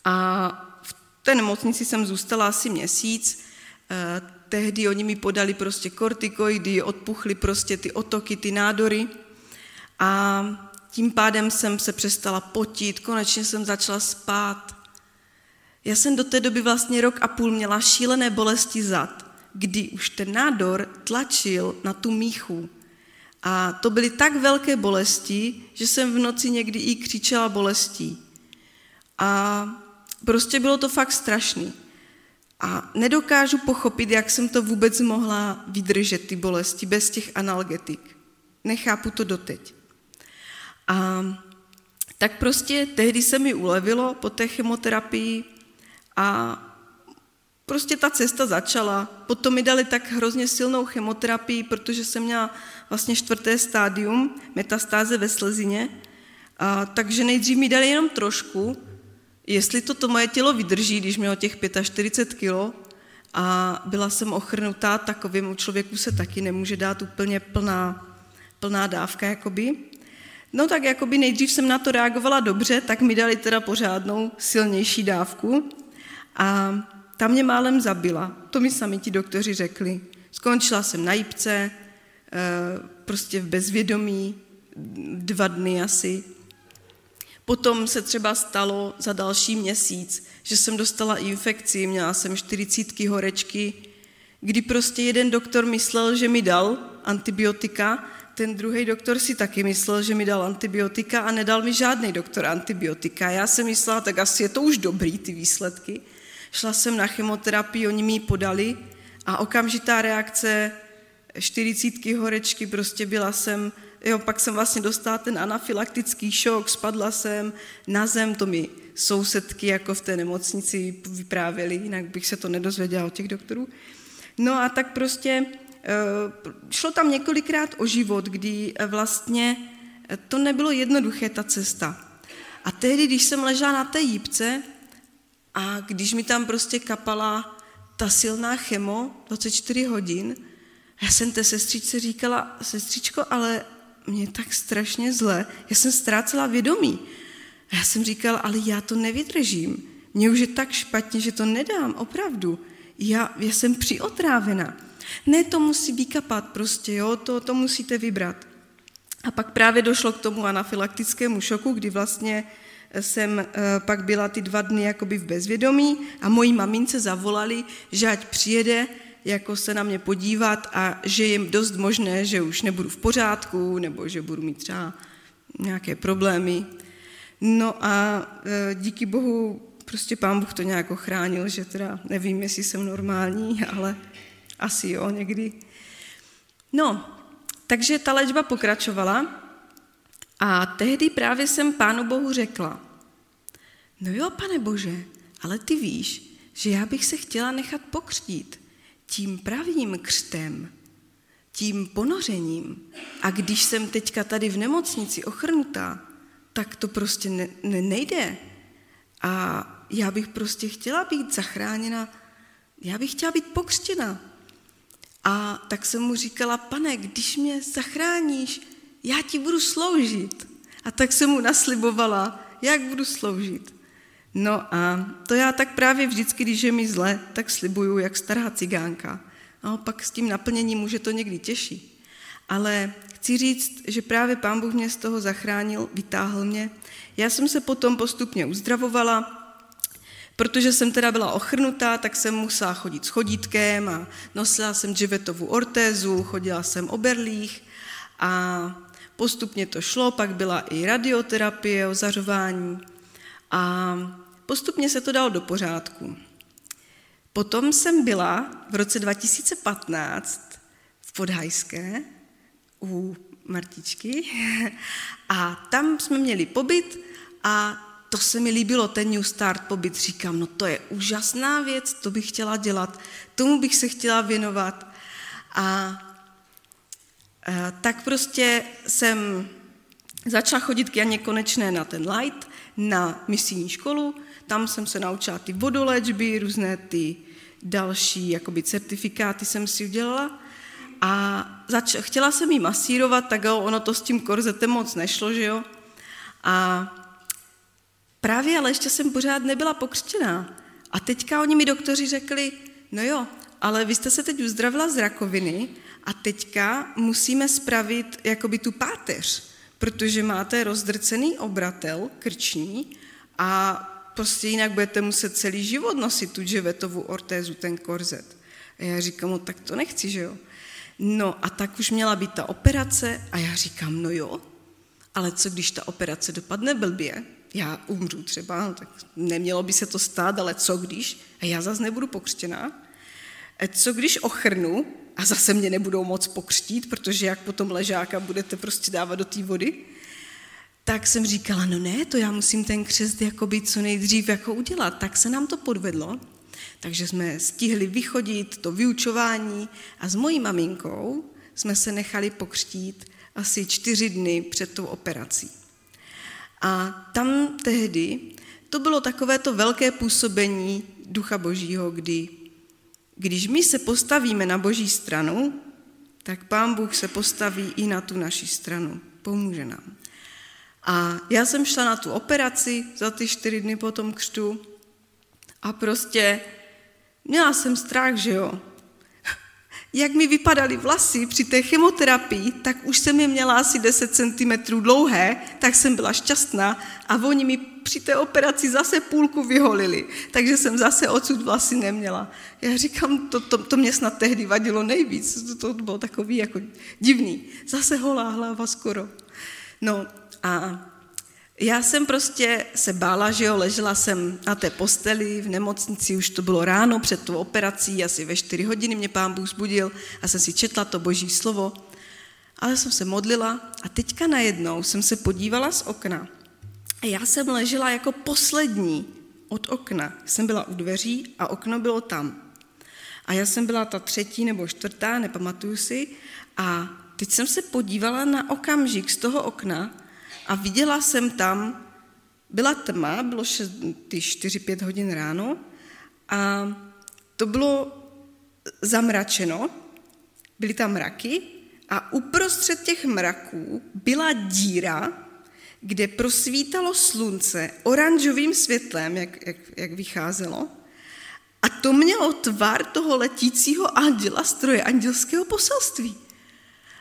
a v té nemocnici jsem zůstala asi měsíc. Eh, tehdy oni mi podali prostě kortikoidy, odpuchly prostě ty otoky, ty nádory a tím pádem jsem se přestala potit, konečně jsem začala spát. Já jsem do té doby vlastně rok a půl měla šílené bolesti zad, kdy už ten nádor tlačil na tu míchu. A to byly tak velké bolesti, že jsem v noci někdy i křičela bolestí. A prostě bylo to fakt strašný. A nedokážu pochopit, jak jsem to vůbec mohla vydržet, ty bolesti, bez těch analgetik. Nechápu to doteď. A tak prostě tehdy se mi ulevilo po té chemoterapii, a prostě ta cesta začala. Potom mi dali tak hrozně silnou chemoterapii, protože jsem měla vlastně čtvrté stádium, metastáze ve slezině. A, takže nejdřív mi dali jenom trošku, jestli to to moje tělo vydrží, když mělo těch 45 kilo a byla jsem ochrnutá, takovému člověku se taky nemůže dát úplně plná, plná dávka, jakoby. No tak jakoby nejdřív jsem na to reagovala dobře, tak mi dali teda pořádnou silnější dávku a ta mě málem zabila. To mi sami ti doktoři řekli. Skončila jsem na jípce, eh, prostě v bezvědomí, dva dny asi. Potom se třeba stalo za další měsíc, že jsem dostala infekci, měla jsem 40 horečky, kdy prostě jeden doktor myslel, že mi dal antibiotika, ten druhý doktor si taky myslel, že mi dal antibiotika a nedal mi žádný doktor antibiotika. Já jsem myslela, tak asi je to už dobrý, ty výsledky. Šla jsem na chemoterapii, oni mi ji podali a okamžitá reakce 40 horečky, prostě byla jsem jo, pak jsem vlastně dostala ten anafylaktický šok, spadla jsem na zem, to mi sousedky jako v té nemocnici vyprávěly, jinak bych se to nedozvěděla od těch doktorů. No a tak prostě eh, šlo tam několikrát o život, kdy vlastně to nebylo jednoduché, ta cesta. A tehdy, když jsem ležela na té jípce a když mi tam prostě kapala ta silná chemo 24 hodin, já jsem té sestřičce říkala, sestřičko, ale mě tak strašně zle, já jsem ztrácela vědomí. A já jsem říkala, ale já to nevydržím. Mně už je tak špatně, že to nedám, opravdu. Já, já jsem přiotrávena. Ne, to musí vykapat prostě, jo, to, to musíte vybrat. A pak právě došlo k tomu anafylaktickému šoku, kdy vlastně jsem eh, pak byla ty dva dny jakoby v bezvědomí a mojí mamince zavolali, že ať přijede jako se na mě podívat a že je dost možné, že už nebudu v pořádku nebo že budu mít třeba nějaké problémy. No a eh, díky bohu prostě pán Bůh to nějak ochránil, že teda nevím, jestli jsem normální, ale asi jo, někdy. No, takže ta léčba pokračovala a tehdy právě jsem Pánu Bohu řekla, no jo, pane Bože, ale ty víš, že já bych se chtěla nechat pokřtít tím pravým křtem, tím ponořením. A když jsem teďka tady v nemocnici ochrnutá, tak to prostě ne, ne, nejde. A já bych prostě chtěla být zachráněna, já bych chtěla být pokřtěna. A tak jsem mu říkala, pane, když mě zachráníš, já ti budu sloužit. A tak jsem mu naslibovala, jak budu sloužit. No a to já tak právě vždycky, když je mi zle, tak slibuju, jak stará cigánka. A pak s tím naplněním je to někdy těžší. Ale chci říct, že právě pán Bůh mě z toho zachránil, vytáhl mě. Já jsem se potom postupně uzdravovala, Protože jsem teda byla ochrnutá, tak jsem musela chodit s chodítkem a nosila jsem dživetovou ortézu, chodila jsem o berlích a postupně to šlo, pak byla i radioterapie, ozařování a postupně se to dalo do pořádku. Potom jsem byla v roce 2015 v Podhajské u Martičky a tam jsme měli pobyt a to se mi líbilo, ten New Start pobyt, říkám, no to je úžasná věc, to bych chtěla dělat, tomu bych se chtěla věnovat. A, tak prostě jsem začala chodit k Janě Konečné na ten light, na misijní školu, tam jsem se naučila ty vodoléčby, různé ty další jakoby certifikáty jsem si udělala a zač- chtěla jsem jí masírovat, tak ono to s tím korzetem moc nešlo, že jo. A Právě, ale ještě jsem pořád nebyla pokřtěná. A teďka oni mi doktoři řekli, no jo, ale vy jste se teď uzdravila z rakoviny a teďka musíme spravit jakoby tu páteř, protože máte rozdrcený obratel krční a prostě jinak budete muset celý život nosit tu dževetovou ortézu, ten korzet. A já říkám, no tak to nechci, že jo. No a tak už měla být ta operace a já říkám, no jo, ale co když ta operace dopadne blbě, já umřu třeba, no tak nemělo by se to stát, ale co když, a já zase nebudu pokřtěná, e, co když ochrnu a zase mě nebudou moc pokřtít, protože jak potom ležáka budete prostě dávat do té vody, tak jsem říkala, no ne, to já musím ten křest jakoby co nejdřív jako udělat. Tak se nám to podvedlo, takže jsme stihli vychodit to vyučování a s mojí maminkou jsme se nechali pokřtít asi čtyři dny před tou operací. A tam tehdy to bylo takové to velké působení Ducha Božího, kdy když my se postavíme na Boží stranu, tak Pán Bůh se postaví i na tu naši stranu. Pomůže nám. A já jsem šla na tu operaci za ty čtyři dny po tom křtu a prostě měla jsem strach, že jo, jak mi vypadaly vlasy při té chemoterapii, tak už jsem je měla asi 10 cm dlouhé, tak jsem byla šťastná a oni mi při té operaci zase půlku vyholili, takže jsem zase odsud vlasy neměla. Já říkám, to, to, to mě snad tehdy vadilo nejvíc, to, to bylo takový jako divný. Zase holá hlava skoro. No a já jsem prostě se bála, že jo, ležela jsem na té posteli v nemocnici, už to bylo ráno před tou operací, asi ve čtyři hodiny mě pán Bůh zbudil a jsem si četla to boží slovo. Ale jsem se modlila a teďka najednou jsem se podívala z okna. A já jsem ležela jako poslední od okna. Jsem byla u dveří a okno bylo tam. A já jsem byla ta třetí nebo čtvrtá, nepamatuju si. A teď jsem se podívala na okamžik z toho okna a viděla jsem tam, byla tma, bylo ty 4-5 hodin ráno a to bylo zamračeno, byly tam mraky a uprostřed těch mraků byla díra, kde prosvítalo slunce oranžovým světlem, jak, jak, jak vycházelo, a to mělo tvar toho letícího anděla stroje andělského poselství.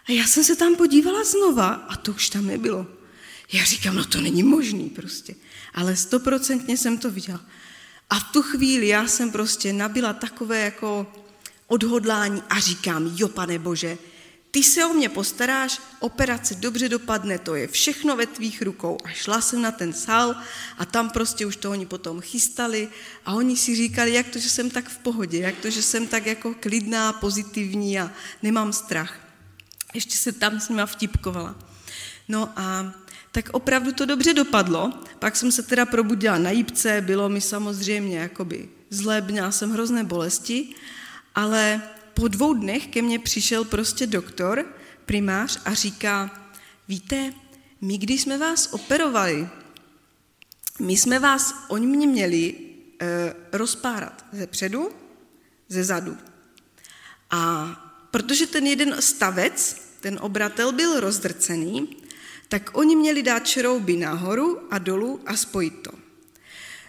A já jsem se tam podívala znova a to už tam nebylo. Já říkám, no to není možný prostě. Ale stoprocentně jsem to viděla. A v tu chvíli já jsem prostě nabila takové jako odhodlání a říkám, jo pane Bože, ty se o mě postaráš, operace dobře dopadne, to je všechno ve tvých rukou. A šla jsem na ten sál a tam prostě už to oni potom chystali a oni si říkali, jak to, že jsem tak v pohodě, jak to, že jsem tak jako klidná, pozitivní a nemám strach. Ještě se tam s nima vtipkovala. No a tak opravdu to dobře dopadlo. Pak jsem se teda probudila na jípce, bylo mi samozřejmě jakoby zlé, měla jsem hrozné bolesti, ale po dvou dnech ke mně přišel prostě doktor, primář a říká, víte, my když jsme vás operovali, my jsme vás, oni mě měli e, rozpárat ze předu, ze zadu. A protože ten jeden stavec, ten obratel byl rozdrcený, tak oni měli dát šrouby nahoru a dolů a spojit to.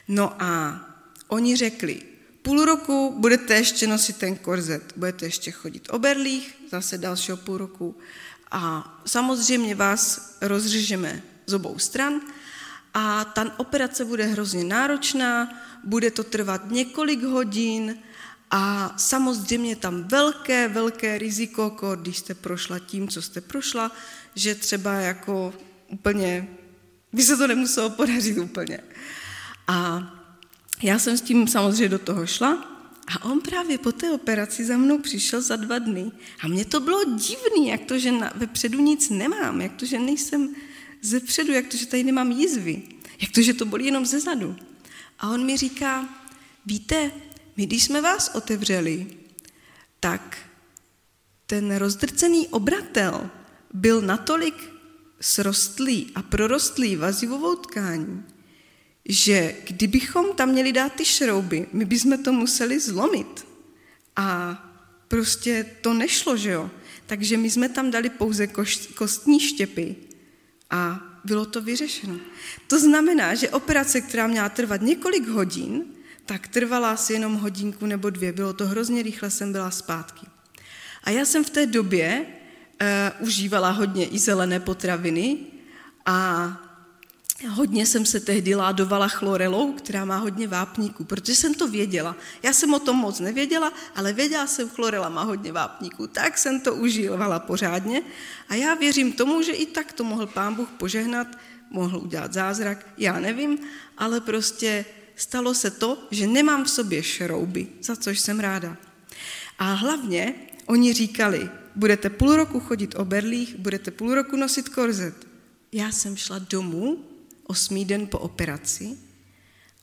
No a oni řekli, půl roku budete ještě nosit ten korzet, budete ještě chodit o berlích, zase dalšího půl roku a samozřejmě vás rozřežeme z obou stran a ta operace bude hrozně náročná, bude to trvat několik hodin a samozřejmě tam velké, velké riziko, když jste prošla tím, co jste prošla, že třeba jako úplně, by se to nemuselo podařit úplně. A já jsem s tím samozřejmě do toho šla a on právě po té operaci za mnou přišel za dva dny a mně to bylo divný, jak to, že na, vepředu nic nemám, jak to, že nejsem ze předu, jak to, že tady nemám jízvy, jak to, že to bolí jenom ze zadu. A on mi říká, víte, my když jsme vás otevřeli, tak ten rozdrcený obratel byl natolik srostlý a prorostlý vazivovou tkání, že kdybychom tam měli dát ty šrouby, my bychom to museli zlomit. A prostě to nešlo, že jo? Takže my jsme tam dali pouze kostní štěpy a bylo to vyřešeno. To znamená, že operace, která měla trvat několik hodin, tak trvala asi jenom hodinku nebo dvě. Bylo to hrozně rychle, jsem byla zpátky. A já jsem v té době uh, užívala hodně i zelené potraviny a hodně jsem se tehdy ládovala chlorelou, která má hodně vápníků, protože jsem to věděla. Já jsem o tom moc nevěděla, ale věděla jsem, chlorela má hodně vápníků, tak jsem to užívala pořádně a já věřím tomu, že i tak to mohl pán Bůh požehnat, mohl udělat zázrak, já nevím, ale prostě stalo se to, že nemám v sobě šrouby, za což jsem ráda. A hlavně oni říkali, budete půl roku chodit o berlích, budete půl roku nosit korzet. Já jsem šla domů, osmý den po operaci,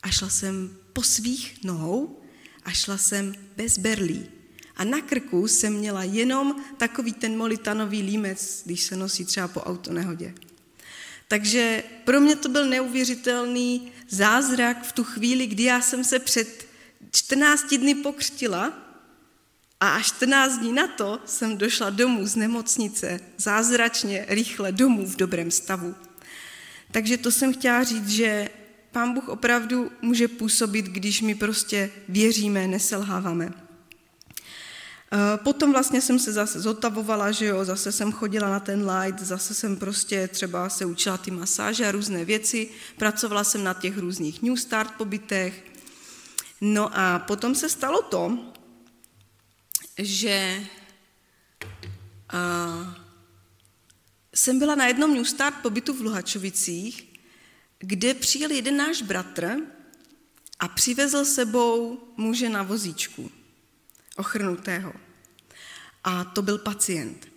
a šla jsem po svých nohou a šla jsem bez berlí. A na krku jsem měla jenom takový ten molitanový límec, když se nosí třeba po autonehodě. Takže pro mě to byl neuvěřitelný zázrak v tu chvíli, kdy já jsem se před 14 dny pokřtila a až 14 dní na to jsem došla domů z nemocnice, zázračně, rychle domů v dobrém stavu. Takže to jsem chtěla říct, že Pán Bůh opravdu může působit, když my prostě věříme, neselháváme. Eh, potom vlastně jsem se zase zotavovala, že jo, zase jsem chodila na ten light, zase jsem prostě třeba se učila ty masáže a různé věci, pracovala jsem na těch různých New Start pobytech. No a potom se stalo to, že uh, jsem byla na jednom New Start pobytu v Luhačovicích, kde přijel jeden náš bratr a přivezl sebou muže na vozíčku ochrnutého. A to byl pacient.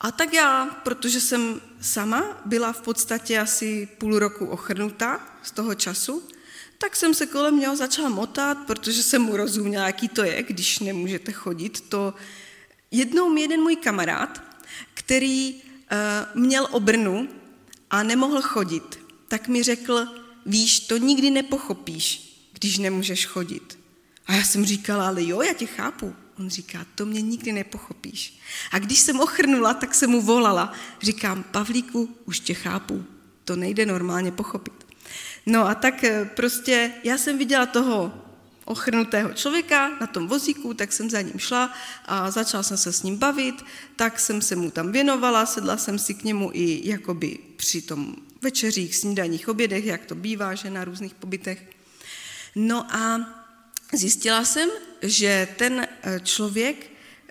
A tak já, protože jsem sama byla v podstatě asi půl roku ochrnutá z toho času, tak jsem se kolem něho začala motat, protože jsem mu rozuměla, jaký to je, když nemůžete chodit. To jednou mi jeden můj kamarád, který uh, měl obrnu a nemohl chodit, tak mi řekl, víš, to nikdy nepochopíš, když nemůžeš chodit. A já jsem říkala, ale jo, já tě chápu. On říká, to mě nikdy nepochopíš. A když jsem ochrnula, tak jsem mu volala. Říkám, Pavlíku, už tě chápu, to nejde normálně pochopit. No a tak eh, prostě já jsem viděla toho ochrnutého člověka na tom vozíku, tak jsem za ním šla a začala jsem se s ním bavit, tak jsem se mu tam věnovala, sedla jsem si k němu i jakoby při tom večeřích, snídaních, obědech, jak to bývá, že na různých pobytech. No a zjistila jsem, že ten eh, člověk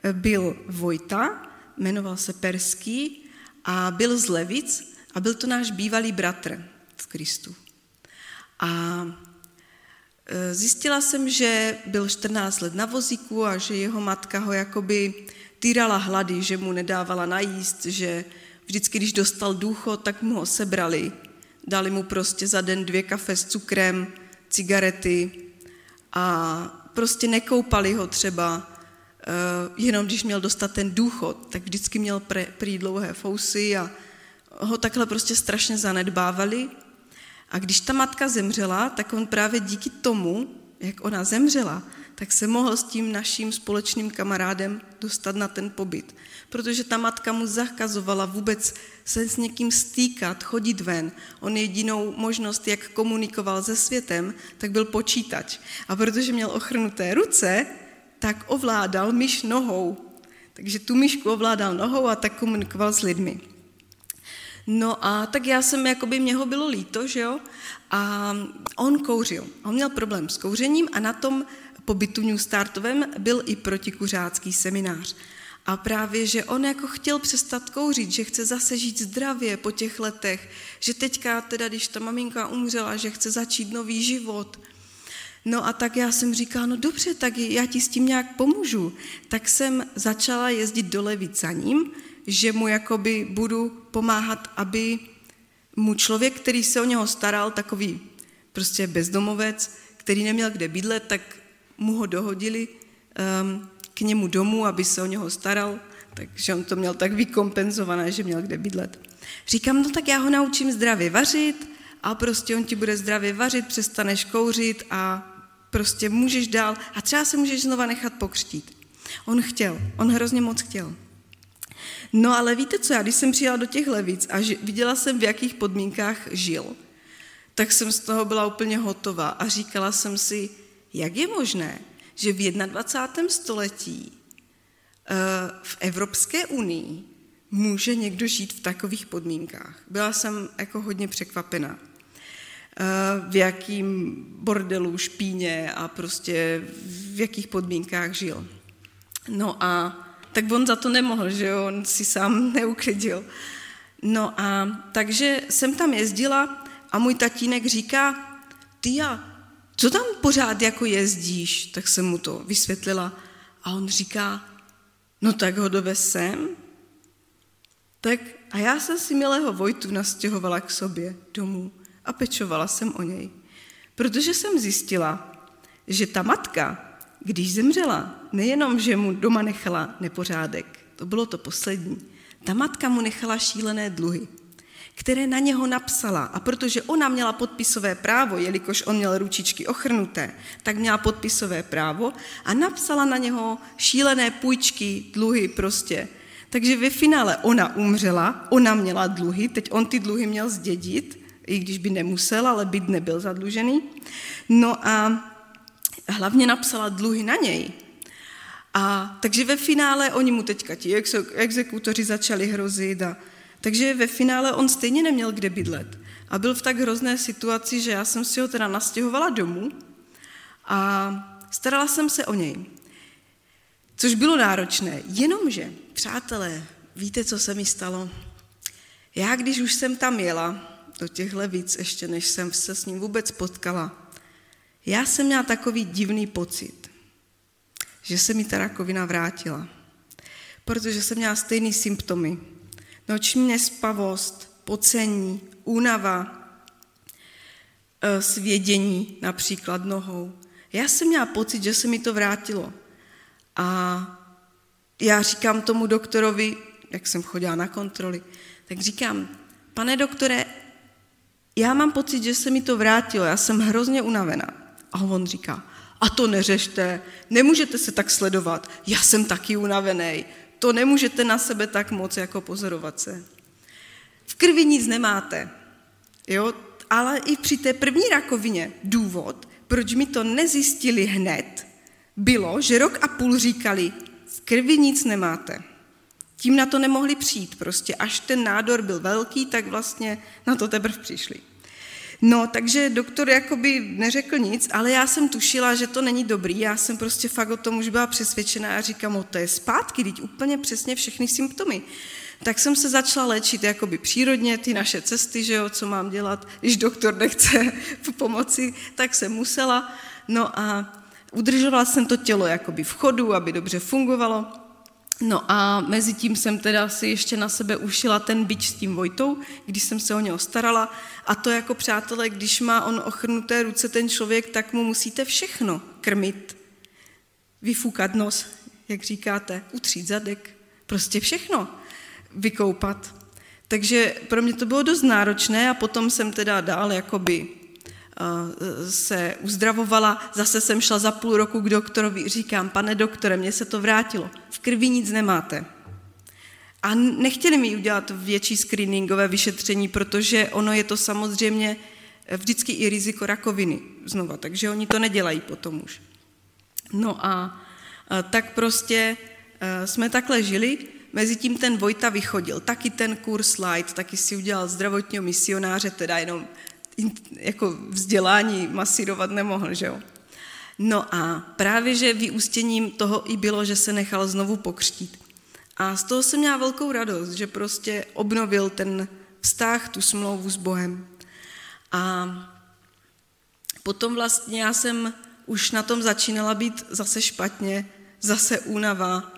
eh, byl Vojta, jmenoval se Perský a byl z Levic a byl to náš bývalý bratr v Kristu. A e, zjistila jsem, že byl 14 let na vozíku a že jeho matka ho jakoby týrala hlady, že mu nedávala najíst, že vždycky, když dostal důchod, tak mu ho sebrali. Dali mu prostě za den dvě kafe s cukrem, cigarety a prostě nekoupali ho třeba, e, jenom když měl dostat ten důchod, tak vždycky měl prý dlouhé fousy a ho takhle prostě strašně zanedbávali. A když ta matka zemřela, tak on právě díky tomu, jak ona zemřela, tak se mohl s tím naším společným kamarádem dostat na ten pobyt. Protože ta matka mu zakazovala vůbec se s někým stýkat, chodit ven. On jedinou možnost, jak komunikoval se světem, tak byl počítač. A protože měl ochrnuté ruce, tak ovládal myš nohou. Takže tu myšku ovládal nohou a tak komunikoval s lidmi. No a tak já jsem, jakoby mě ho bylo líto, že jo, a on kouřil. On měl problém s kouřením a na tom pobytu New Startovém byl i protikuřácký seminář. A právě, že on jako chtěl přestat kouřit, že chce zase žít zdravě po těch letech, že teďka teda, když ta maminka umřela, že chce začít nový život. No a tak já jsem říkala, no dobře, tak já ti s tím nějak pomůžu. Tak jsem začala jezdit do Levic za ním, že mu jakoby budu pomáhat, aby mu člověk, který se o něho staral, takový prostě bezdomovec, který neměl kde bydlet, tak mu ho dohodili um, k němu domů, aby se o něho staral, takže on to měl tak vykompenzované, že měl kde bydlet. Říkám, no tak já ho naučím zdravě vařit a prostě on ti bude zdravě vařit, přestaneš kouřit a prostě můžeš dál a třeba se můžeš znova nechat pokřtít. On chtěl, on hrozně moc chtěl. No ale víte co, já když jsem přijela do těch levic a viděla jsem, v jakých podmínkách žil, tak jsem z toho byla úplně hotová a říkala jsem si, jak je možné, že v 21. století eh, v Evropské unii může někdo žít v takových podmínkách. Byla jsem jako hodně překvapena, eh, v jakým bordelu, špíně a prostě v jakých podmínkách žil. No a tak on za to nemohl, že jo, on si sám neuklidil. No a takže jsem tam jezdila a můj tatínek říká, ty co tam pořád jako jezdíš? Tak jsem mu to vysvětlila a on říká, no tak ho dovez sem. Tak a já jsem si milého Vojtu nastěhovala k sobě domů a pečovala jsem o něj. Protože jsem zjistila, že ta matka, když zemřela, nejenom, že mu doma nechala nepořádek, to bylo to poslední, ta matka mu nechala šílené dluhy, které na něho napsala. A protože ona měla podpisové právo, jelikož on měl ručičky ochrnuté, tak měla podpisové právo a napsala na něho šílené půjčky, dluhy prostě. Takže ve finále ona umřela, ona měla dluhy, teď on ty dluhy měl zdědit, i když by nemusel, ale byt nebyl zadlužený. No a hlavně napsala dluhy na něj. A takže ve finále oni mu teďka ti exekutoři začali hrozit a takže ve finále on stejně neměl kde bydlet. A byl v tak hrozné situaci, že já jsem si ho teda nastěhovala domů a starala jsem se o něj. Což bylo náročné, jenomže, přátelé, víte, co se mi stalo? Já, když už jsem tam jela, do těch levic, ještě než jsem se s ním vůbec potkala, já jsem měla takový divný pocit, že se mi ta rakovina vrátila, protože jsem měla stejný symptomy, noční nespavost, pocení, únava, e, svědění například nohou. Já jsem měla pocit, že se mi to vrátilo. A já říkám tomu doktorovi, jak jsem chodila na kontroly, tak říkám, pane doktore, já mám pocit, že se mi to vrátilo, já jsem hrozně unavená. A on říká, a to neřešte, nemůžete se tak sledovat, já jsem taky unavený, to nemůžete na sebe tak moc jako pozorovat se. V krvi nic nemáte, jo, ale i při té první rakovině důvod, proč mi to nezjistili hned, bylo, že rok a půl říkali, v krvi nic nemáte. Tím na to nemohli přijít, prostě až ten nádor byl velký, tak vlastně na to teprve přišli. No, takže doktor jakoby neřekl nic, ale já jsem tušila, že to není dobrý, já jsem prostě fakt o tom už byla přesvědčená a říkám, o to je zpátky, teď úplně přesně všechny symptomy. Tak jsem se začala léčit jakoby přírodně, ty naše cesty, že jo, co mám dělat, když doktor nechce pomoci, tak jsem musela. No a udržovala jsem to tělo jakoby v chodu, aby dobře fungovalo. No a mezi tím jsem teda si ještě na sebe ušila ten bič s tím Vojtou, když jsem se o něho starala. A to jako přátelé, když má on ochrnuté ruce ten člověk, tak mu musíte všechno krmit, vyfukat nos, jak říkáte, utřít zadek, prostě všechno vykoupat. Takže pro mě to bylo dost náročné a potom jsem teda dál jakoby se uzdravovala, zase jsem šla za půl roku k doktorovi, říkám, pane doktore, mně se to vrátilo, v krvi nic nemáte. A nechtěli mi udělat větší screeningové vyšetření, protože ono je to samozřejmě vždycky i riziko rakoviny znova, takže oni to nedělají potom už. No a tak prostě jsme takhle žili, Mezitím ten Vojta vychodil, taky ten kurz Light, taky si udělal zdravotního misionáře, teda jenom jako vzdělání masírovat nemohl, že jo. No a právě, že vyústěním toho i bylo, že se nechal znovu pokřtít. A z toho jsem měla velkou radost, že prostě obnovil ten vztah, tu smlouvu s Bohem. A potom vlastně já jsem už na tom začínala být zase špatně, zase únava.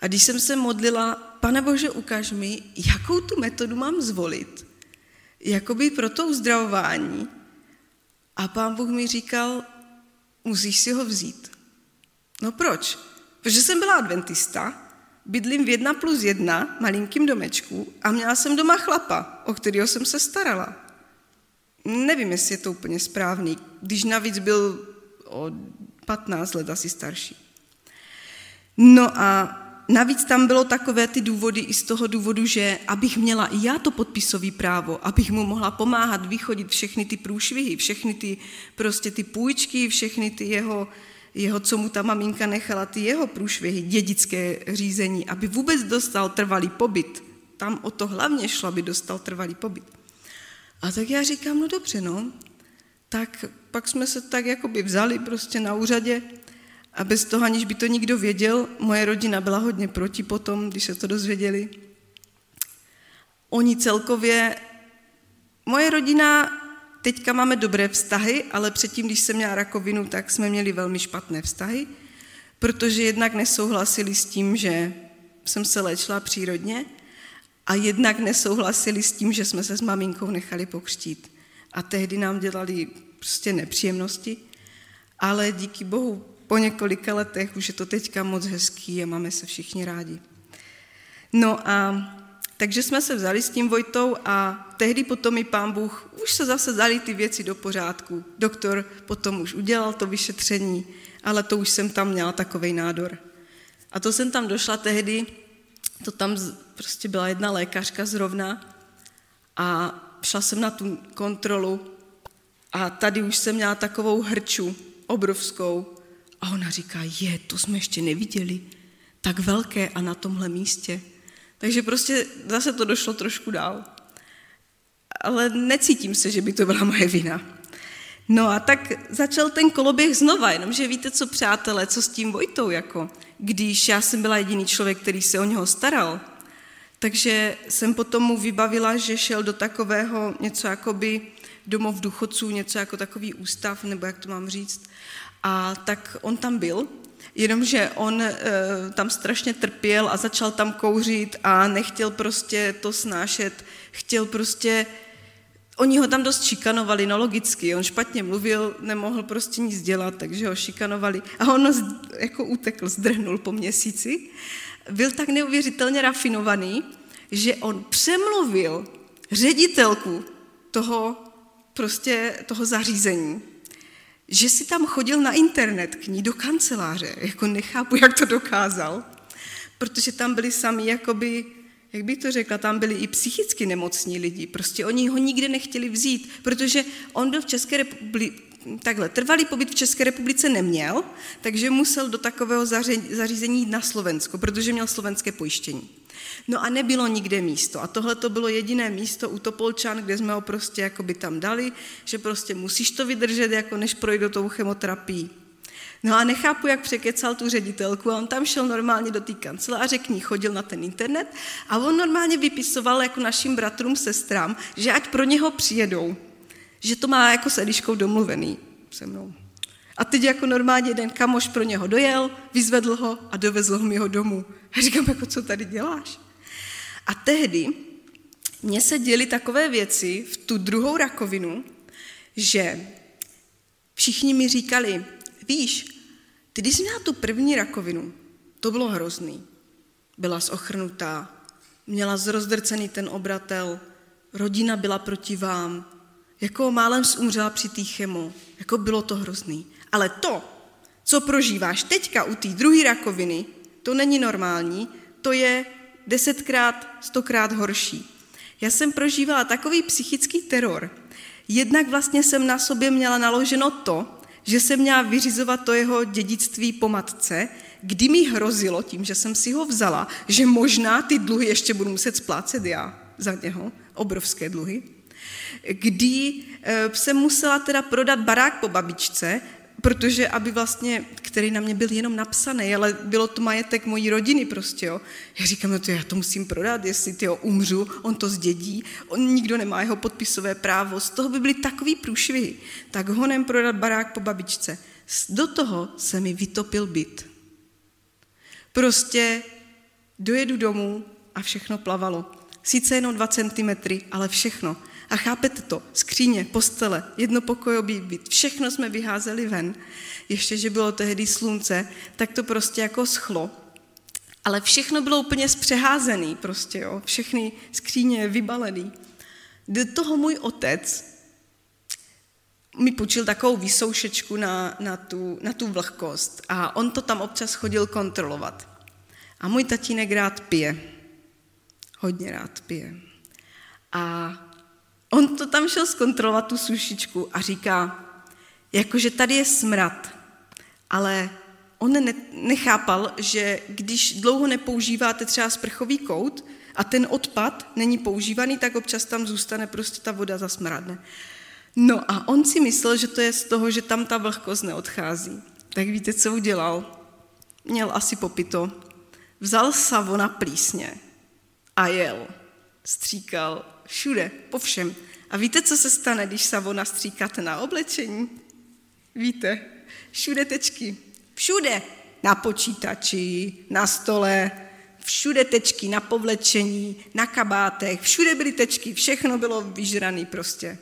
A když jsem se modlila, pane Bože, ukaž mi, jakou tu metodu mám zvolit, jakoby pro to uzdravování. A pán Bůh mi říkal, musíš si ho vzít. No proč? Protože jsem byla adventista, bydlím v jedna plus jedna, malinkým domečku a měla jsem doma chlapa, o kterého jsem se starala. Nevím, jestli je to úplně správný, když navíc byl o 15 let asi starší. No a navíc tam bylo takové ty důvody i z toho důvodu, že abych měla i já to podpisové právo, abych mu mohla pomáhat vychodit všechny ty průšvihy, všechny ty prostě ty půjčky, všechny ty jeho, jeho, co mu ta maminka nechala, ty jeho průšvihy, dědické řízení, aby vůbec dostal trvalý pobyt. Tam o to hlavně šlo, aby dostal trvalý pobyt. A tak já říkám, no dobře, no, tak pak jsme se tak jakoby vzali prostě na úřadě a bez toho, aniž by to nikdo věděl, moje rodina byla hodně proti potom, když se to dozvěděli. Oni celkově, moje rodina, teďka máme dobré vztahy, ale předtím, když jsem měla rakovinu, tak jsme měli velmi špatné vztahy, protože jednak nesouhlasili s tím, že jsem se léčila přírodně a jednak nesouhlasili s tím, že jsme se s maminkou nechali pokřtít. A tehdy nám dělali prostě nepříjemnosti, ale díky bohu po několika letech už je to teďka moc hezký a máme se všichni rádi. No a takže jsme se vzali s tím Vojtou a tehdy potom i pán Bůh, už se zase dali ty věci do pořádku. Doktor potom už udělal to vyšetření, ale to už jsem tam měla takový nádor. A to jsem tam došla tehdy, to tam prostě byla jedna lékařka zrovna a šla jsem na tu kontrolu a tady už jsem měla takovou hrču obrovskou a ona říká, je, to jsme ještě neviděli, tak velké a na tomhle místě. Takže prostě zase to došlo trošku dál. Ale necítím se, že by to byla moje vina. No a tak začal ten koloběh znova, jenomže víte co, přátelé, co s tím Vojtou, jako, když já jsem byla jediný člověk, který se o něho staral, takže jsem potom mu vybavila, že šel do takového něco jakoby domov důchodců, něco jako takový ústav, nebo jak to mám říct. A tak on tam byl jenomže on e, tam strašně trpěl a začal tam kouřit a nechtěl prostě to snášet, chtěl prostě Oni ho tam dost šikanovali, no logicky, on špatně mluvil, nemohl prostě nic dělat, takže ho šikanovali. A on jako utekl, zdrhnul po měsíci. Byl tak neuvěřitelně rafinovaný, že on přemluvil ředitelku toho, prostě toho zařízení, že si tam chodil na internet k ní do kanceláře. Jako nechápu, jak to dokázal, protože tam byli sami jakoby jak bych to řekla, tam byli i psychicky nemocní lidi. Prostě oni ho nikde nechtěli vzít, protože on byl v České republice, takhle, trvalý pobyt v České republice neměl, takže musel do takového zařízení jít na Slovensko, protože měl slovenské pojištění. No a nebylo nikde místo. A tohle to bylo jediné místo u Topolčan, kde jsme ho prostě jakoby tam dali, že prostě musíš to vydržet, jako než projde tou chemoterapii. No a nechápu, jak překecal tu ředitelku a on tam šel normálně do té kanceláře, k ní chodil na ten internet a on normálně vypisoval jako našim bratrům, sestrám, že ať pro něho přijedou, že to má jako s Eliškou domluvený se mnou. A teď jako normálně jeden kamoš pro něho dojel, vyzvedl ho a dovezl ho mi ho domů. A říkám, jako co tady děláš? A tehdy mně se děly takové věci v tu druhou rakovinu, že všichni mi říkali, víš, ty, když jsi měla tu první rakovinu, to bylo hrozný. Byla zochrnutá, měla zrozdrcený ten obratel, rodina byla proti vám, jako málem umřela při té chemo, jako bylo to hrozný. Ale to, co prožíváš teďka u té druhé rakoviny, to není normální, to je desetkrát, stokrát horší. Já jsem prožívala takový psychický teror. Jednak vlastně jsem na sobě měla naloženo to, že jsem měla vyřizovat to jeho dědictví po matce, kdy mi hrozilo tím, že jsem si ho vzala, že možná ty dluhy ještě budu muset splácet já za něho, obrovské dluhy, kdy eh, jsem musela teda prodat barák po babičce, protože aby vlastně, který na mě byl jenom napsaný, ale bylo to majetek mojí rodiny prostě, jo. Já říkám, no to já to musím prodat, jestli ty umřu, on to zdědí, on nikdo nemá jeho podpisové právo, z toho by byly takový průšvihy. Tak honem prodat barák po babičce. Do toho se mi vytopil byt. Prostě dojedu domů a všechno plavalo. Sice jenom dva centimetry, ale všechno. A chápete to? Skříně, postele, jednopokojový byt, všechno jsme vyházeli ven. Ještě, že bylo tehdy slunce, tak to prostě jako schlo. Ale všechno bylo úplně zpřeházený prostě, jo. Všechny skříně vybalený. Do toho můj otec mi půjčil takovou vysoušečku na, na, tu, na tu vlhkost a on to tam občas chodil kontrolovat. A můj tatínek rád pije. Hodně rád pije. A on to tam šel zkontrolovat, tu sušičku, a říká, jakože tady je smrad, ale on ne, nechápal, že když dlouho nepoužíváte třeba sprchový kout a ten odpad není používaný, tak občas tam zůstane prostě ta voda zasmradne. No a on si myslel, že to je z toho, že tam ta vlhkost neodchází. Tak víte, co udělal? Měl asi popito. Vzal savo na plísně a jel. Stříkal všude, po všem. A víte, co se stane, když savona stříkáte na oblečení? Víte, všude tečky. Všude. Na počítači, na stole, všude tečky na povlečení, na kabátech, všude byly tečky, všechno bylo vyžrané prostě.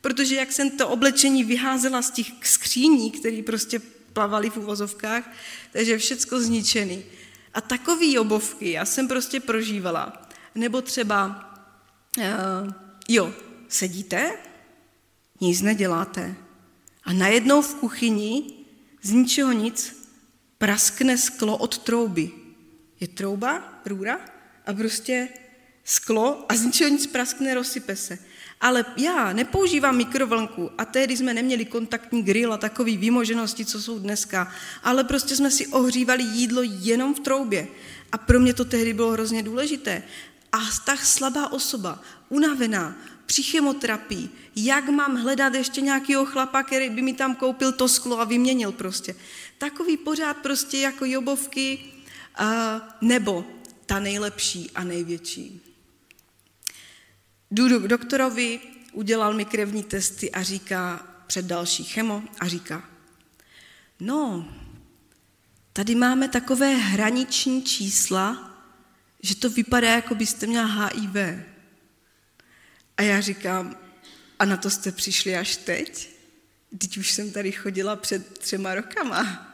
Protože jak jsem to oblečení vyházela z těch skříní, které prostě plavaly v uvozovkách, takže všecko zničený. A takový obovky já jsem prostě prožívala. Nebo třeba uh, jo, sedíte, nic neděláte a najednou v kuchyni z ničeho nic praskne sklo od trouby. Je trouba, růra a prostě sklo a z ničeho nic praskne, rozsype se. Ale já nepoužívám mikrovlnku a tehdy jsme neměli kontaktní grill a takové výmoženosti, co jsou dneska, ale prostě jsme si ohřívali jídlo jenom v troubě. A pro mě to tehdy bylo hrozně důležité. A tak slabá osoba, unavená, při chemoterapii, jak mám hledat ještě nějakého chlapa, který by mi tam koupil to sklo a vyměnil prostě. Takový pořád prostě jako jobovky, nebo ta nejlepší a největší. Jdu k doktorovi, udělal mi krevní testy a říká před další chemo a říká, no, tady máme takové hraniční čísla, že to vypadá, jako byste měla HIV. A já říkám, a na to jste přišli až teď? Teď už jsem tady chodila před třema rokama.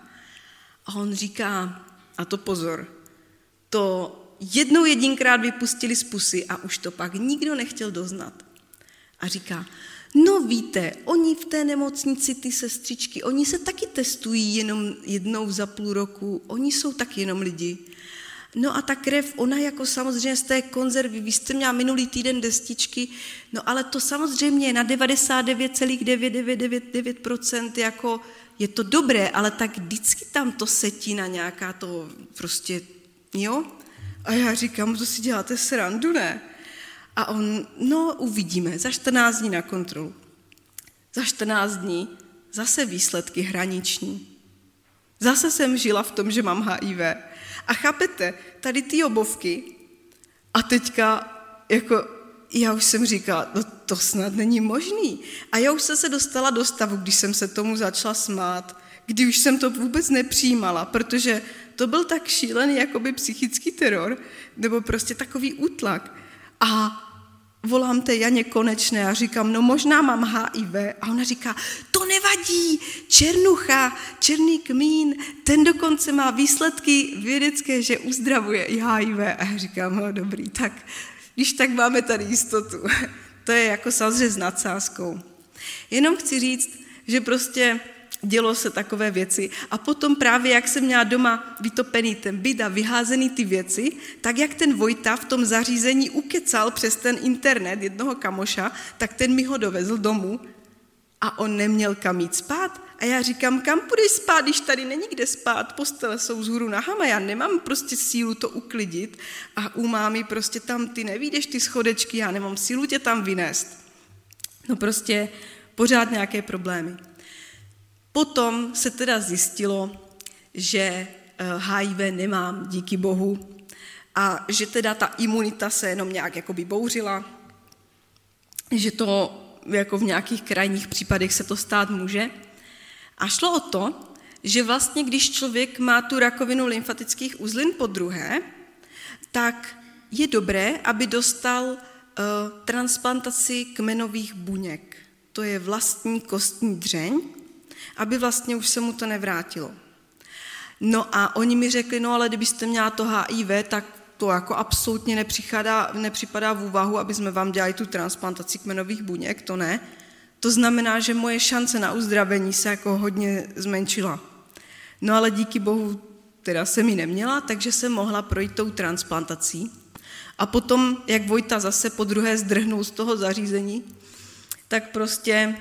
A on říká, a to pozor, to jednou jedinkrát vypustili z pusy a už to pak nikdo nechtěl doznat. A říká, no víte, oni v té nemocnici, ty sestřičky, oni se taky testují jenom jednou za půl roku, oni jsou taky jenom lidi. No a ta krev, ona jako samozřejmě z té konzervy, vy jste měla minulý týden destičky, no ale to samozřejmě na 99,9999% jako je to dobré, ale tak vždycky tam to setí na nějaká to prostě, jo? A já říkám, to si děláte srandu, ne? A on, no uvidíme, za 14 dní na kontrolu. Za 14 dní zase výsledky hraniční. Zase jsem žila v tom, že mám HIV. A chápete, tady ty obovky a teďka jako já už jsem říkala, no to snad není možný. A já už jsem se dostala do stavu, když jsem se tomu začala smát, kdy už jsem to vůbec nepřijímala, protože to byl tak šílený jakoby psychický teror, nebo prostě takový útlak. A volám té Janě Konečné a říkám, no možná mám HIV. A ona říká, to nevadí, Černucha, Černý kmín, ten dokonce má výsledky vědecké, že uzdravuje i HIV. A já říkám, no dobrý, tak když tak máme tady jistotu. To je jako samozřejmě s nadsázkou. Jenom chci říct, že prostě dělo se takové věci. A potom právě, jak jsem měla doma vytopený ten byt a vyházený ty věci, tak jak ten Vojta v tom zařízení ukecal přes ten internet jednoho kamoša, tak ten mi ho dovezl domů a on neměl kam jít spát. A já říkám, kam půjdeš spát, když tady není kde spát, postele jsou vzhůru nahama, já nemám prostě sílu to uklidit a u mámy prostě tam ty nevídeš ty schodečky, já nemám sílu tě tam vynést. No prostě pořád nějaké problémy. Potom se teda zjistilo, že HIV eh, nemám, díky bohu, a že teda ta imunita se jenom nějak jakoby bouřila, že to jako v nějakých krajních případech se to stát může. A šlo o to, že vlastně když člověk má tu rakovinu lymfatických uzlin po druhé, tak je dobré, aby dostal uh, transplantaci kmenových buněk. To je vlastní kostní dřeň, aby vlastně už se mu to nevrátilo. No a oni mi řekli, no ale kdybyste měla to HIV, tak to jako absolutně nepřipadá, nepřipadá v úvahu, aby jsme vám dělali tu transplantaci kmenových buněk, to ne. To znamená, že moje šance na uzdravení se jako hodně zmenšila. No ale díky bohu teda jsem ji neměla, takže jsem mohla projít tou transplantací. A potom, jak Vojta zase po druhé zdrhnul z toho zařízení, tak prostě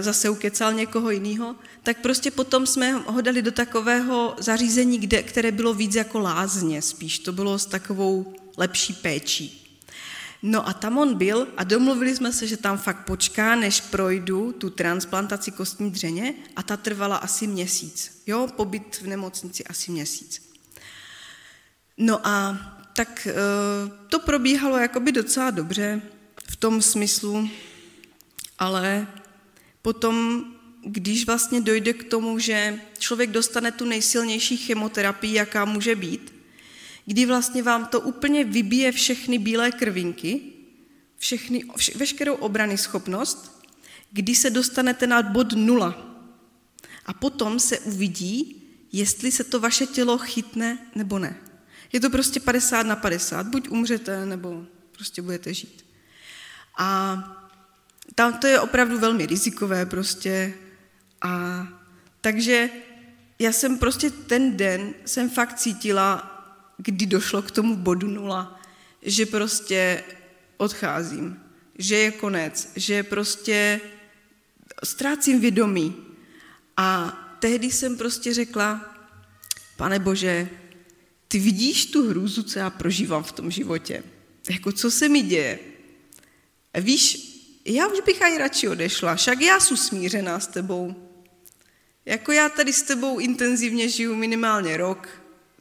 zase ukecal někoho jiného, tak prostě potom jsme ho dali do takového zařízení, kde, které bylo víc jako lázně spíš, to bylo s takovou lepší péčí. No a tam on byl a domluvili jsme se, že tam fakt počká, než projdu tu transplantaci kostní dřeně a ta trvala asi měsíc. Jo, pobyt v nemocnici asi měsíc. No a tak eh, to probíhalo jakoby docela dobře v tom smyslu, ale Potom, když vlastně dojde k tomu, že člověk dostane tu nejsilnější chemoterapii, jaká může být, kdy vlastně vám to úplně vybije všechny bílé krvinky, všechny, vš, veškerou obrany schopnost, kdy se dostanete na bod nula. A potom se uvidí, jestli se to vaše tělo chytne nebo ne. Je to prostě 50 na 50, buď umřete, nebo prostě budete žít. A tam to je opravdu velmi rizikové prostě. A takže já jsem prostě ten den jsem fakt cítila, kdy došlo k tomu bodu nula, že prostě odcházím, že je konec, že prostě ztrácím vědomí. A tehdy jsem prostě řekla, pane Bože, ty vidíš tu hrůzu, co já prožívám v tom životě. Jako co se mi děje? Víš, já už bych aj radši odešla, však já jsem smířená s tebou. Jako já tady s tebou intenzivně žiju minimálně rok,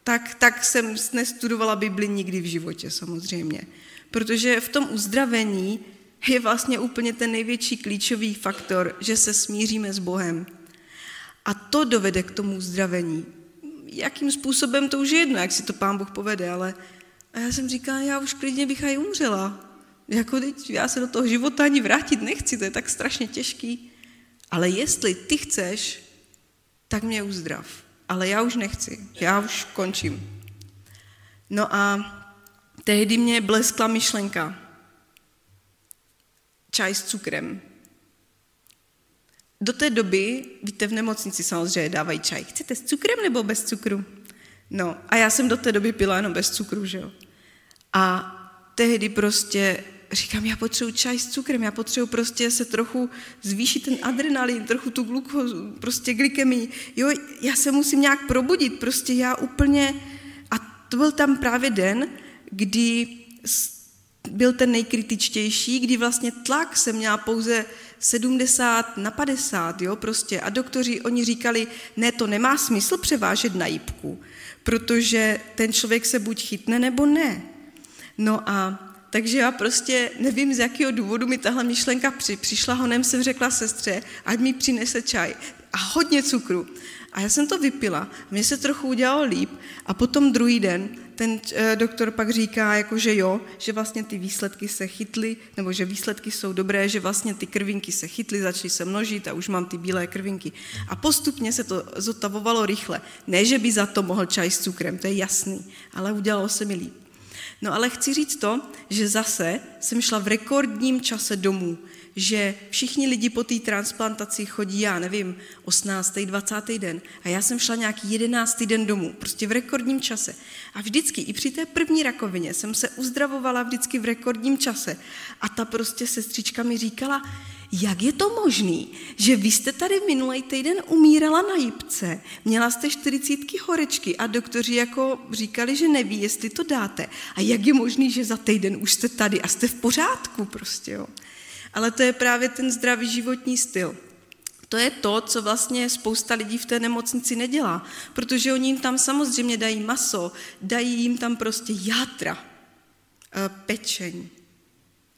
tak, tak jsem nestudovala Bibli nikdy v životě samozřejmě. Protože v tom uzdravení je vlastně úplně ten největší klíčový faktor, že se smíříme s Bohem. A to dovede k tomu uzdravení. jakým způsobem to už je jedno, jak si to pán Bůh povede, ale a já jsem říkala, já už klidně bych aj umřela. Jako teď, já se do toho života ani vrátit nechci, to je tak strašně těžký. Ale jestli ty chceš, tak mě uzdrav. Ale já už nechci, já už končím. No a tehdy mě bleskla myšlenka. Čaj s cukrem. Do té doby, víte, v nemocnici samozřejmě dávají čaj. Chcete s cukrem nebo bez cukru? No, a já jsem do té doby pila jenom bez cukru, že jo. A tehdy prostě říkám, já potřebuji čaj s cukrem, já potřebuji prostě se trochu zvýšit ten adrenalin, trochu tu glukózu, prostě glykemii. Jo, já se musím nějak probudit, prostě já úplně... A to byl tam právě den, kdy byl ten nejkritičtější, kdy vlastně tlak jsem měla pouze 70 na 50, jo, prostě. A doktoři, oni říkali, ne, to nemá smysl převážet na jípku, protože ten člověk se buď chytne, nebo ne. No a takže já prostě nevím, z jakého důvodu mi tahle myšlenka při, přišla, honem jsem řekla sestře, ať mi přinese čaj a hodně cukru. A já jsem to vypila, mně se trochu udělalo líp a potom druhý den ten e, doktor pak říká, jako, že jo, že vlastně ty výsledky se chytly, nebo že výsledky jsou dobré, že vlastně ty krvinky se chytly, začaly se množit a už mám ty bílé krvinky. A postupně se to zotavovalo rychle. Ne, že by za to mohl čaj s cukrem, to je jasný, ale udělalo se mi líp. No ale chci říct to, že zase jsem šla v rekordním čase domů, že všichni lidi po té transplantaci chodí, já nevím, 18. 20. den a já jsem šla nějaký 11. den domů, prostě v rekordním čase. A vždycky, i při té první rakovině, jsem se uzdravovala vždycky v rekordním čase. A ta prostě sestřička mi říkala, jak je to možný, že vy jste tady minulý týden umírala na jipce, měla jste 40 horečky a doktoři jako říkali, že neví, jestli to dáte. A jak je možný, že za týden už jste tady a jste v pořádku prostě, jo. Ale to je právě ten zdravý životní styl. To je to, co vlastně spousta lidí v té nemocnici nedělá, protože oni jim tam samozřejmě dají maso, dají jim tam prostě játra, eh, pečení,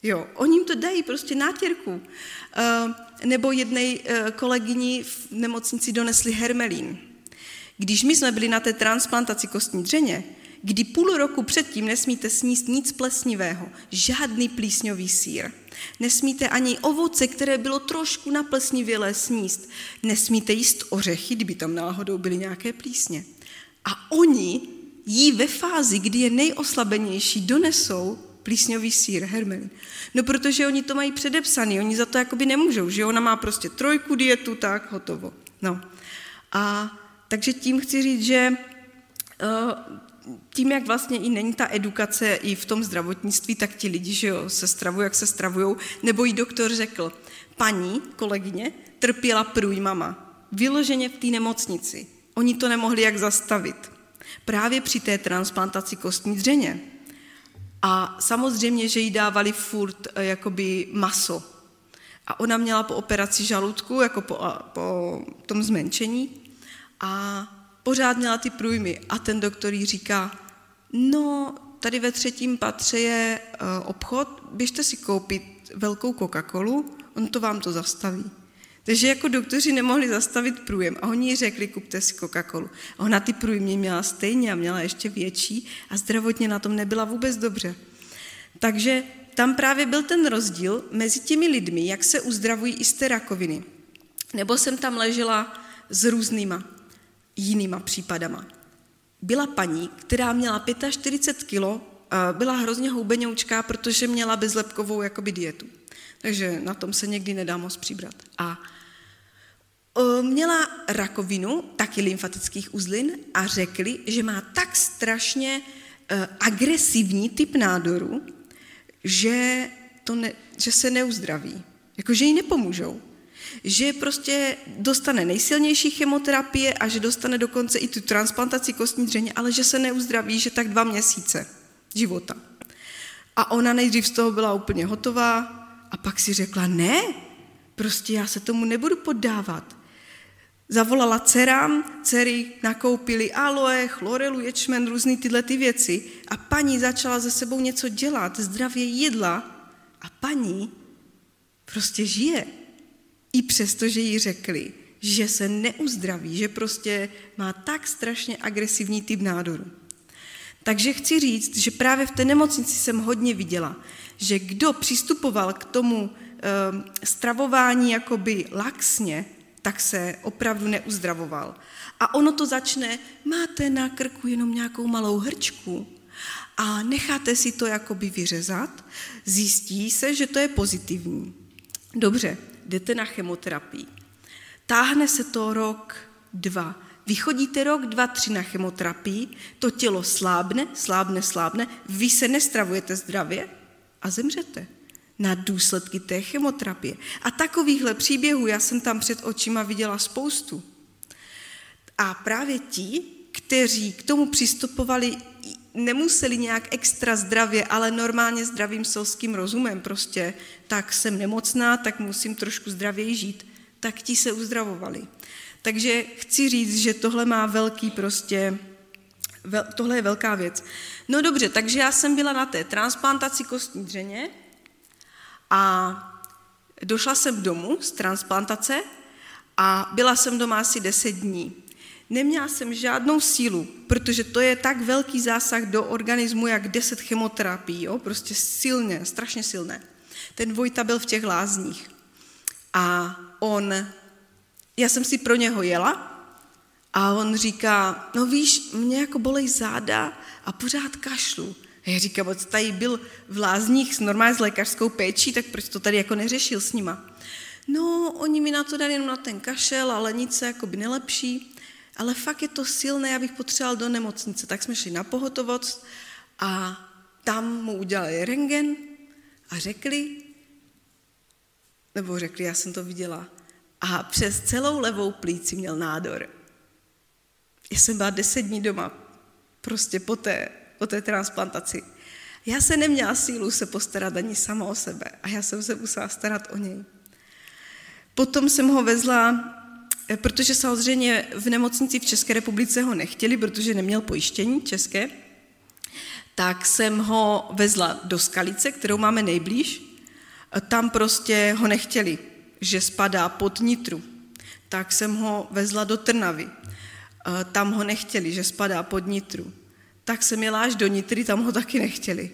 Jo, oni jim to dají prostě nátěrku. Uh, nebo jednej uh, kolegyni v nemocnici donesli hermelín. Když my jsme byli na té transplantaci kostní dřeně, kdy půl roku předtím nesmíte sníst nic plesnivého, žádný plísňový sír. Nesmíte ani ovoce, které bylo trošku naplesnivělé sníst. Nesmíte jíst ořechy, kdyby tam náhodou byly nějaké plísně. A oni jí ve fázi, kdy je nejoslabenější, donesou plísňový sír, hermelin. No protože oni to mají předepsaný, oni za to jakoby nemůžou, že ona má prostě trojku dietu, tak hotovo. No. A takže tím chci říct, že uh, tím, jak vlastně i není ta edukace i v tom zdravotnictví, tak ti lidi, že jo, se stravují, jak se stravují, nebo jí doktor řekl, paní, kolegyně, trpěla průjmama, vyloženě v té nemocnici. Oni to nemohli jak zastavit. Právě při té transplantaci kostní dřeně. A samozřejmě, že jí dávali furt eh, jakoby maso. A ona měla po operaci žaludku, jako po, po tom zmenšení, a pořád měla ty průjmy. A ten doktor jí říká, no, tady ve třetím patře je uh, obchod, běžte si koupit velkou Coca-Colu, on to vám to zastaví. Takže jako doktoři nemohli zastavit průjem a oni jí řekli, kupte si Coca-Colu. A ona ty průjmy měla stejně a měla ještě větší a zdravotně na tom nebyla vůbec dobře. Takže tam právě byl ten rozdíl mezi těmi lidmi, jak se uzdravují i z té rakoviny. Nebo jsem tam ležela s různýma jinýma případama. Byla paní, která měla 45 kilo, byla hrozně houbenoučká, protože měla bezlepkovou jakoby dietu. Takže na tom se někdy nedá moc přibrat. A měla rakovinu, taky lymfatických uzlin a řekli, že má tak strašně e, agresivní typ nádoru, že, to ne, že se neuzdraví, jako že jí nepomůžou. Že prostě dostane nejsilnější chemoterapie a že dostane dokonce i tu transplantaci kostní dřeně, ale že se neuzdraví, že tak dva měsíce života. A ona nejdřív z toho byla úplně hotová a pak si řekla, ne, prostě já se tomu nebudu poddávat. Zavolala dcerám, dcery nakoupili aloe, chlorelu, ječmen, různé tyhle ty věci a paní začala ze sebou něco dělat, zdravě jedla a paní prostě žije. I přesto, že jí řekli, že se neuzdraví, že prostě má tak strašně agresivní typ nádoru. Takže chci říct, že právě v té nemocnici jsem hodně viděla, že kdo přistupoval k tomu e, stravování jakoby laxně, tak se opravdu neuzdravoval. A ono to začne, máte na krku jenom nějakou malou hrčku a necháte si to jakoby vyřezat, zjistí se, že to je pozitivní. Dobře, jdete na chemoterapii. Táhne se to rok, dva. Vychodíte rok, dva, tři na chemoterapii, to tělo slábne, slábne, slábne, vy se nestravujete zdravě a zemřete na důsledky té chemoterapie. A takovýchhle příběhů já jsem tam před očima viděla spoustu. A právě ti, kteří k tomu přistupovali, nemuseli nějak extra zdravě, ale normálně zdravým selským rozumem prostě, tak jsem nemocná, tak musím trošku zdravěji žít, tak ti se uzdravovali. Takže chci říct, že tohle má velký prostě, tohle je velká věc. No dobře, takže já jsem byla na té transplantaci kostní dřeně a došla jsem domů z transplantace a byla jsem doma asi 10 dní. Neměla jsem žádnou sílu, protože to je tak velký zásah do organismu, jak 10 chemoterapií, jo? prostě silně, strašně silné. Ten Vojta byl v těch lázních a on, já jsem si pro něho jela a on říká, no víš, mě jako bolej záda a pořád kašlu. A já říkám, tady byl v lázních s normálně s lékařskou péčí, tak proč to tady jako neřešil s nima? No, oni mi na to dali jenom na ten kašel, ale nic se jako by nelepší ale fakt je to silné, já bych potřeboval do nemocnice. Tak jsme šli na pohotovost a tam mu udělali rengen a řekli, nebo řekli, já jsem to viděla, a přes celou levou plíci měl nádor. Já jsem byla deset dní doma, prostě po té, po té transplantaci. Já se neměla sílu se postarat ani sama o sebe a já jsem se musela starat o něj. Potom jsem ho vezla Eh, protože samozřejmě v nemocnici v České republice ho nechtěli, protože neměl pojištění české, tak jsem ho vezla do Skalice, kterou máme nejblíž. Eh, tam prostě ho nechtěli, že spadá pod Nitru. Tak jsem ho vezla do Trnavy. Eh, tam ho nechtěli, že spadá pod Nitru. Tak jsem jela až do Nitry, tam ho taky nechtěli.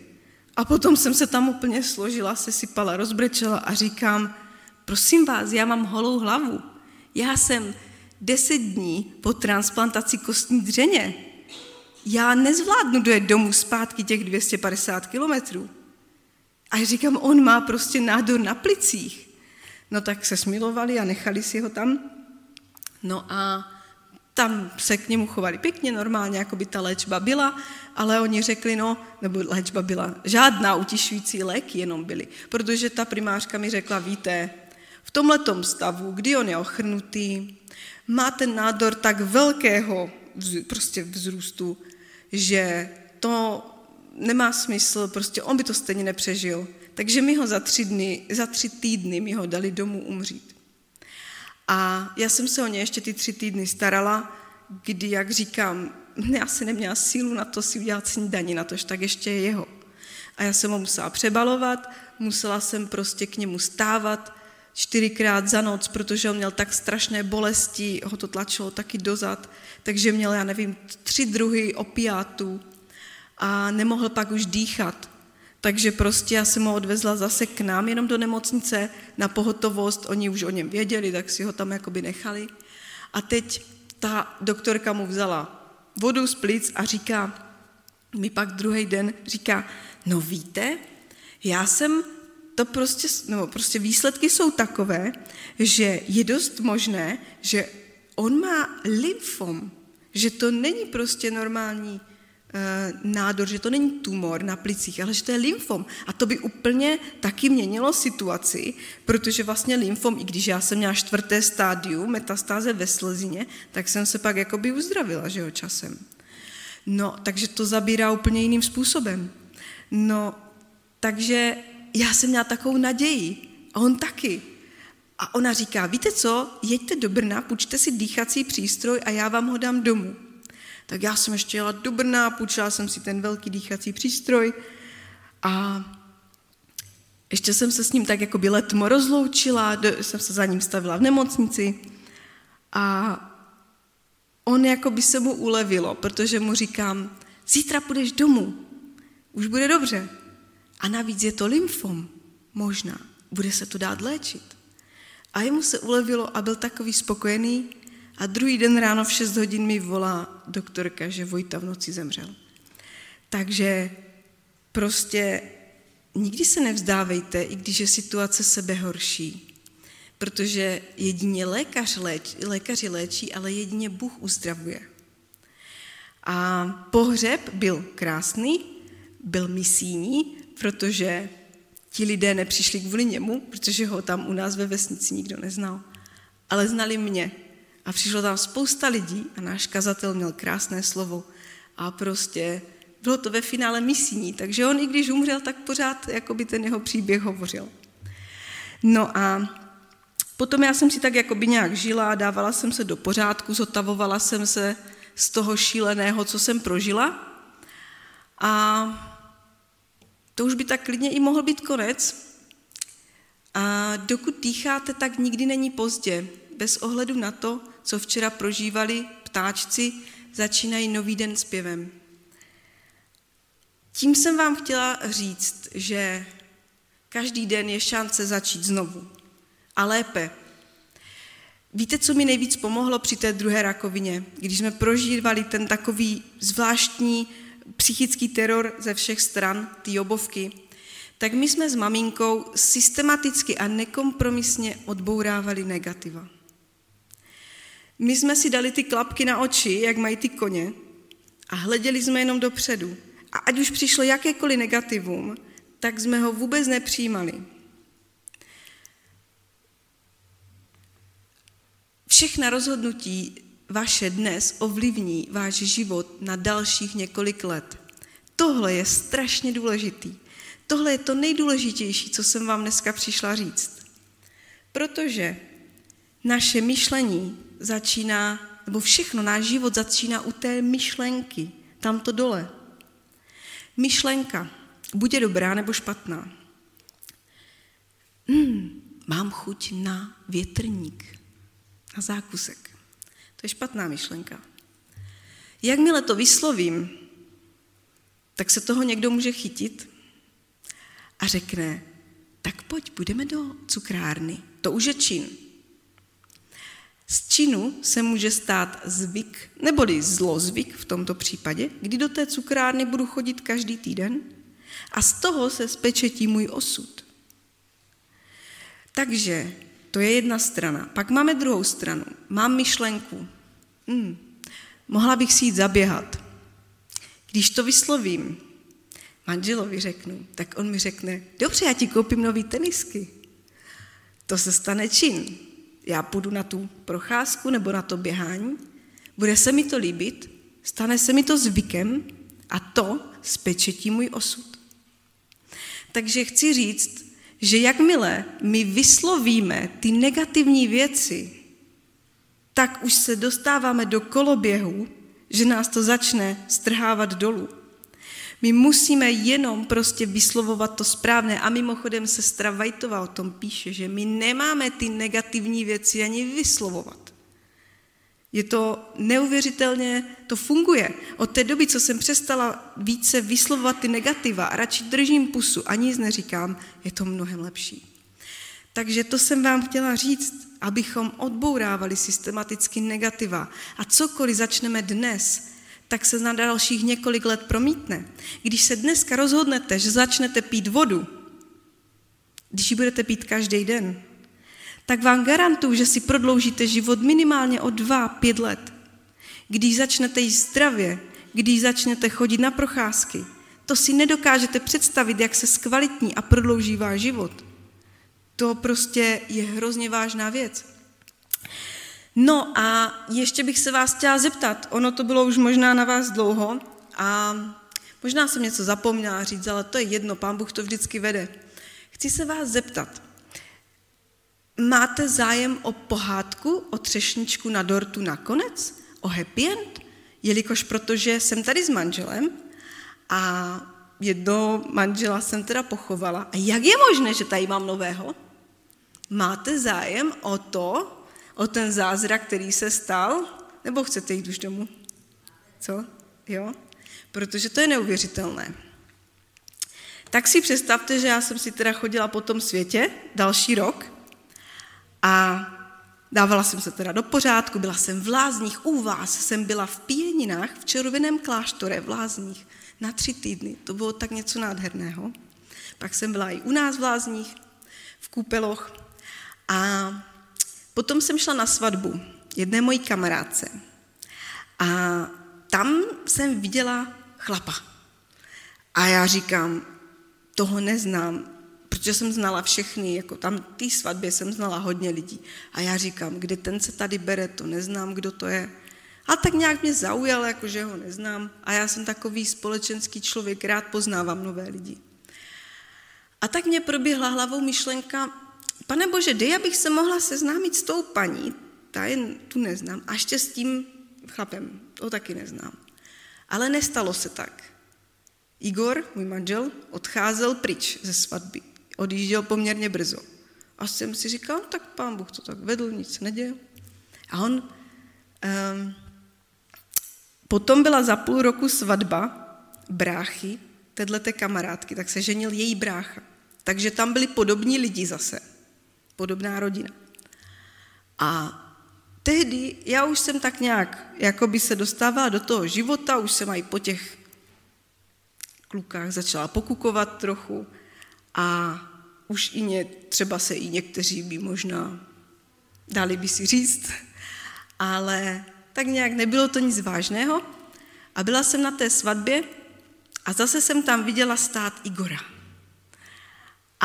A potom jsem se tam úplně složila, se sypala, rozbrečela a říkám, prosím vás, já mám holou hlavu já jsem deset dní po transplantaci kostní dřeně. Já nezvládnu dojet domů zpátky těch 250 kilometrů. A říkám, on má prostě nádor na plicích. No tak se smilovali a nechali si ho tam. No a tam se k němu chovali pěkně, normálně, jako by ta léčba byla, ale oni řekli, no, nebo léčba byla, žádná utišující léky jenom byly, protože ta primářka mi řekla, víte, v tomhletom stavu, kdy on je ochrnutý, má ten nádor tak velkého prostě vzrůstu, že to nemá smysl, prostě on by to stejně nepřežil. Takže mi ho za tři, dny, za tři týdny mi ho dali domů umřít. A já jsem se o ně ještě ty tři týdny starala, kdy, jak říkám, já si neměla sílu na to si udělat snídaní, na tož tak ještě je jeho. A já jsem ho musela přebalovat, musela jsem prostě k němu stávat, čtyřikrát za noc, protože on měl tak strašné bolesti, ho to tlačilo taky dozad, takže měl, já nevím, tři druhy opiátů a nemohl pak už dýchat. Takže prostě já jsem ho odvezla zase k nám jenom do nemocnice na pohotovost, oni už o něm věděli, tak si ho tam jakoby nechali. A teď ta doktorka mu vzala vodu z plic a říká, mi pak druhý den říká, no víte, já jsem to prostě, no, prostě výsledky jsou takové, že je dost možné, že on má lymfom, že to není prostě normální nádor, že to není tumor na plicích, ale že to je lymfom. A to by úplně taky měnilo situaci, protože vlastně lymfom, i když já jsem měla čtvrté stádium, metastáze ve slezině, tak jsem se pak jakoby uzdravila, že jo, časem. No, takže to zabírá úplně jiným způsobem. No, takže já jsem měla takovou naději a on taky. A ona říká, víte co, jeďte do Brna, půjčte si dýchací přístroj a já vám ho dám domů. Tak já jsem ještě jela do Brna, půjčila jsem si ten velký dýchací přístroj a ještě jsem se s ním tak jako by letmo rozloučila, jsem se za ním stavila v nemocnici A on jako by se mu ulevilo, protože mu říkám, zítra půjdeš domů, už bude dobře. A navíc je to lymfom, možná, bude se to dát léčit. A jemu se ulevilo a byl takový spokojený a druhý den ráno v 6 hodin mi volá doktorka, že Vojta v noci zemřel. Takže prostě nikdy se nevzdávejte, i když je situace sebe horší. Protože jedině lékař léč, lékaři léčí, ale jedině Bůh uzdravuje. A pohřeb byl krásný, byl misijní, protože ti lidé nepřišli kvůli němu, protože ho tam u nás ve vesnici nikdo neznal, ale znali mě. A přišlo tam spousta lidí a náš kazatel měl krásné slovo a prostě bylo to ve finále misijní, takže on i když umřel, tak pořád jako by ten jeho příběh hovořil. No a potom já jsem si tak jako by nějak žila, dávala jsem se do pořádku, zotavovala jsem se z toho šíleného, co jsem prožila. A to už by tak klidně i mohl být konec. A dokud dýcháte, tak nikdy není pozdě. Bez ohledu na to, co včera prožívali ptáčci, začínají nový den zpěvem. Tím jsem vám chtěla říct, že každý den je šance začít znovu. A lépe. Víte, co mi nejvíc pomohlo při té druhé rakovině, když jsme prožívali ten takový zvláštní psychický teror ze všech stran, ty obovky, tak my jsme s maminkou systematicky a nekompromisně odbourávali negativa. My jsme si dali ty klapky na oči, jak mají ty koně, a hleděli jsme jenom dopředu. A ať už přišlo jakékoliv negativum, tak jsme ho vůbec nepřijímali. Všechna rozhodnutí vaše dnes ovlivní váš život na dalších několik let. Tohle je strašně důležitý. Tohle je to nejdůležitější, co jsem vám dneska přišla říct. Protože naše myšlení začíná, nebo všechno, náš život začíná u té myšlenky, tamto dole. Myšlenka, buď je dobrá nebo špatná. Hmm, mám chuť na větrník, na zákusek. To je špatná myšlenka. Jakmile to vyslovím, tak se toho někdo může chytit a řekne, tak pojď, budeme do cukrárny. To už je čin. Z činu se může stát zvyk, neboli zlozvyk v tomto případě, kdy do té cukrárny budu chodit každý týden a z toho se spečetí můj osud. Takže to je jedna strana. Pak máme druhou stranu. Mám myšlenku. Hmm, mohla bych si jít zaběhat. Když to vyslovím, manželovi řeknu, tak on mi řekne, dobře, já ti koupím nový tenisky. To se stane čin. Já půjdu na tu procházku nebo na to běhání, bude se mi to líbit, stane se mi to zvykem a to spečetí můj osud. Takže chci říct, že jakmile my vyslovíme ty negativní věci, tak už se dostáváme do koloběhu, že nás to začne strhávat dolů. My musíme jenom prostě vyslovovat to správné. A mimochodem sestra Vajtová o tom píše, že my nemáme ty negativní věci ani vyslovovat. Je to neuvěřitelně, to funguje. Od té doby, co jsem přestala více vyslovovat ty negativa a radši držím pusu a nic neříkám, je to mnohem lepší. Takže to jsem vám chtěla říct, abychom odbourávali systematicky negativa. A cokoliv začneme dnes, tak se na dalších několik let promítne. Když se dneska rozhodnete, že začnete pít vodu, když ji budete pít každý den, tak vám garantuju, že si prodloužíte život minimálně o dva, pět let. Když začnete jíst zdravě, když začnete chodit na procházky, to si nedokážete představit, jak se zkvalitní a prodlouží váš život. To prostě je hrozně vážná věc. No a ještě bych se vás chtěla zeptat, ono to bylo už možná na vás dlouho a možná jsem něco zapomněla říct, ale to je jedno, pán Bůh to vždycky vede. Chci se vás zeptat, máte zájem o pohádku, o třešničku na dortu nakonec? O happy end? Jelikož protože jsem tady s manželem a jedno manžela jsem teda pochovala. A jak je možné, že tady mám nového? Máte zájem o to, o ten zázrak, který se stal? Nebo chcete jít už domů? Co? Jo? Protože to je neuvěřitelné. Tak si představte, že já jsem si teda chodila po tom světě další rok a dávala jsem se teda do pořádku, byla jsem v Lázních, u vás jsem byla v Pěninách, v červeném kláštore v Lázních na tři týdny. To bylo tak něco nádherného. Pak jsem byla i u nás v Lázních, v Kůpeloch. A potom jsem šla na svatbu jedné mojí kamarádce. A tam jsem viděla chlapa. A já říkám, toho neznám, protože jsem znala všechny, jako tam té svatbě jsem znala hodně lidí. A já říkám, kde ten se tady bere, to neznám, kdo to je. A tak nějak mě zaujal, jako že ho neznám. A já jsem takový společenský člověk, rád poznávám nové lidi. A tak mě proběhla hlavou myšlenka, pane bože, dej, abych se mohla seznámit s tou paní, ta jen tu neznám, a ještě s tím chlapem, to taky neznám. Ale nestalo se tak. Igor, můj manžel, odcházel pryč ze svatby. Odjížděl poměrně brzo. A jsem si říkal, no, tak pán Bůh to tak vedl, nic se neděje. A on, um, potom byla za půl roku svatba bráchy, této kamarádky, tak se ženil její brácha. Takže tam byli podobní lidi zase, podobná rodina. A tehdy já už jsem tak nějak, jako by se dostávala do toho života, už jsem i po těch klukách začala pokukovat trochu a už i ně, třeba se i někteří by možná dali by si říct, ale tak nějak nebylo to nic vážného. A byla jsem na té svatbě a zase jsem tam viděla stát Igora.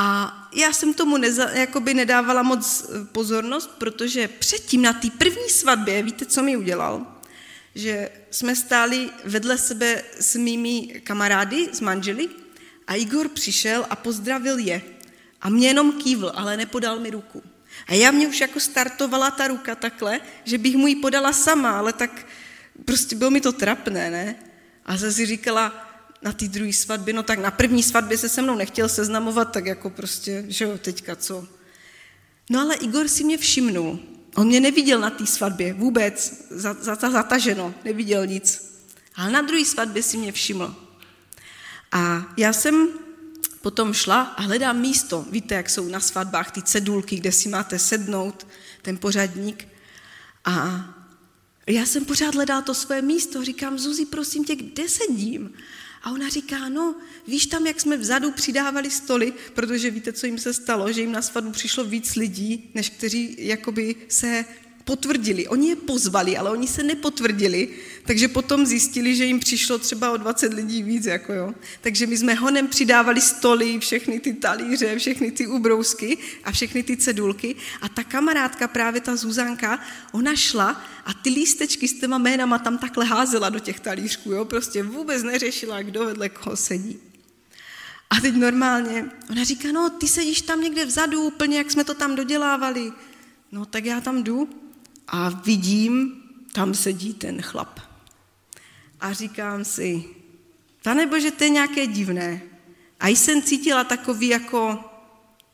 A já jsem tomu neza, jakoby nedávala moc eh, pozornost, protože předtím na té první svatbě, víte, co mi udělal? Že jsme stáli vedle sebe s mými kamarády, s manželi a Igor přišel a pozdravil je. A mě jenom kývl, ale nepodal mi ruku. A já mě už jako startovala ta ruka takhle, že bych mu ji podala sama, ale tak prostě bylo mi to trapné, ne? A zase říkala, na té druhé svatbě, no tak na první svatbě se se mnou nechtěl seznamovat, tak jako prostě, že jo, teďka co. No ale Igor si mě všimnul. On mě neviděl na té svatbě vůbec, za, za, za, zataženo, neviděl nic. Ale na druhé svatbě si mě všiml. A já jsem potom šla a hledám místo. Víte, jak jsou na svatbách ty cedulky, kde si máte sednout, ten pořadník. A já jsem pořád hledala to své místo. Říkám, Zuzi, prosím tě, kde sedím? A ona říká, no, víš tam, jak jsme vzadu přidávali stoly, protože víte, co jim se stalo, že jim na svatbu přišlo víc lidí, než kteří jakoby se potvrdili. Oni je pozvali, ale oni se nepotvrdili, takže potom zjistili, že jim přišlo třeba o 20 lidí víc. Jako jo. Takže my jsme honem přidávali stoly, všechny ty talíře, všechny ty ubrousky a všechny ty cedulky. A ta kamarádka, právě ta Zuzanka, ona šla a ty lístečky s těma jménama tam takhle házela do těch talířků. Jo. Prostě vůbec neřešila, kdo vedle koho sedí. A teď normálně, ona říká, no ty sedíš tam někde vzadu, úplně jak jsme to tam dodělávali. No tak já tam jdu a vidím, tam sedí ten chlap. A říkám si, pane bože, to je nějaké divné. A jsem cítila takový jako,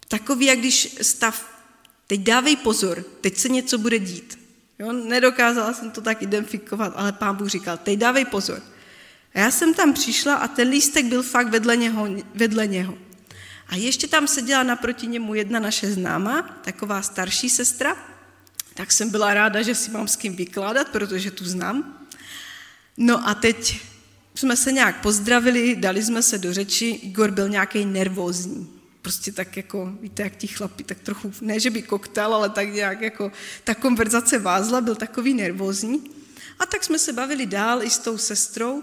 takový, jak když stav, teď dávej pozor, teď se něco bude dít. Jo, nedokázala jsem to tak identifikovat, ale pán Bůh říkal, teď dávej pozor. A já jsem tam přišla a ten lístek byl fakt vedle něho. Vedle něho. A ještě tam seděla naproti němu jedna naše známá, taková starší sestra, tak jsem byla ráda, že si mám s kým vykládat, protože tu znám. No a teď jsme se nějak pozdravili, dali jsme se do řeči, Igor byl nějaký nervózní. Prostě tak jako, víte, jak ti chlapi, tak trochu, ne, že by koktel, ale tak nějak jako, ta konverzace vázla, byl takový nervózní. A tak jsme se bavili dál i s tou sestrou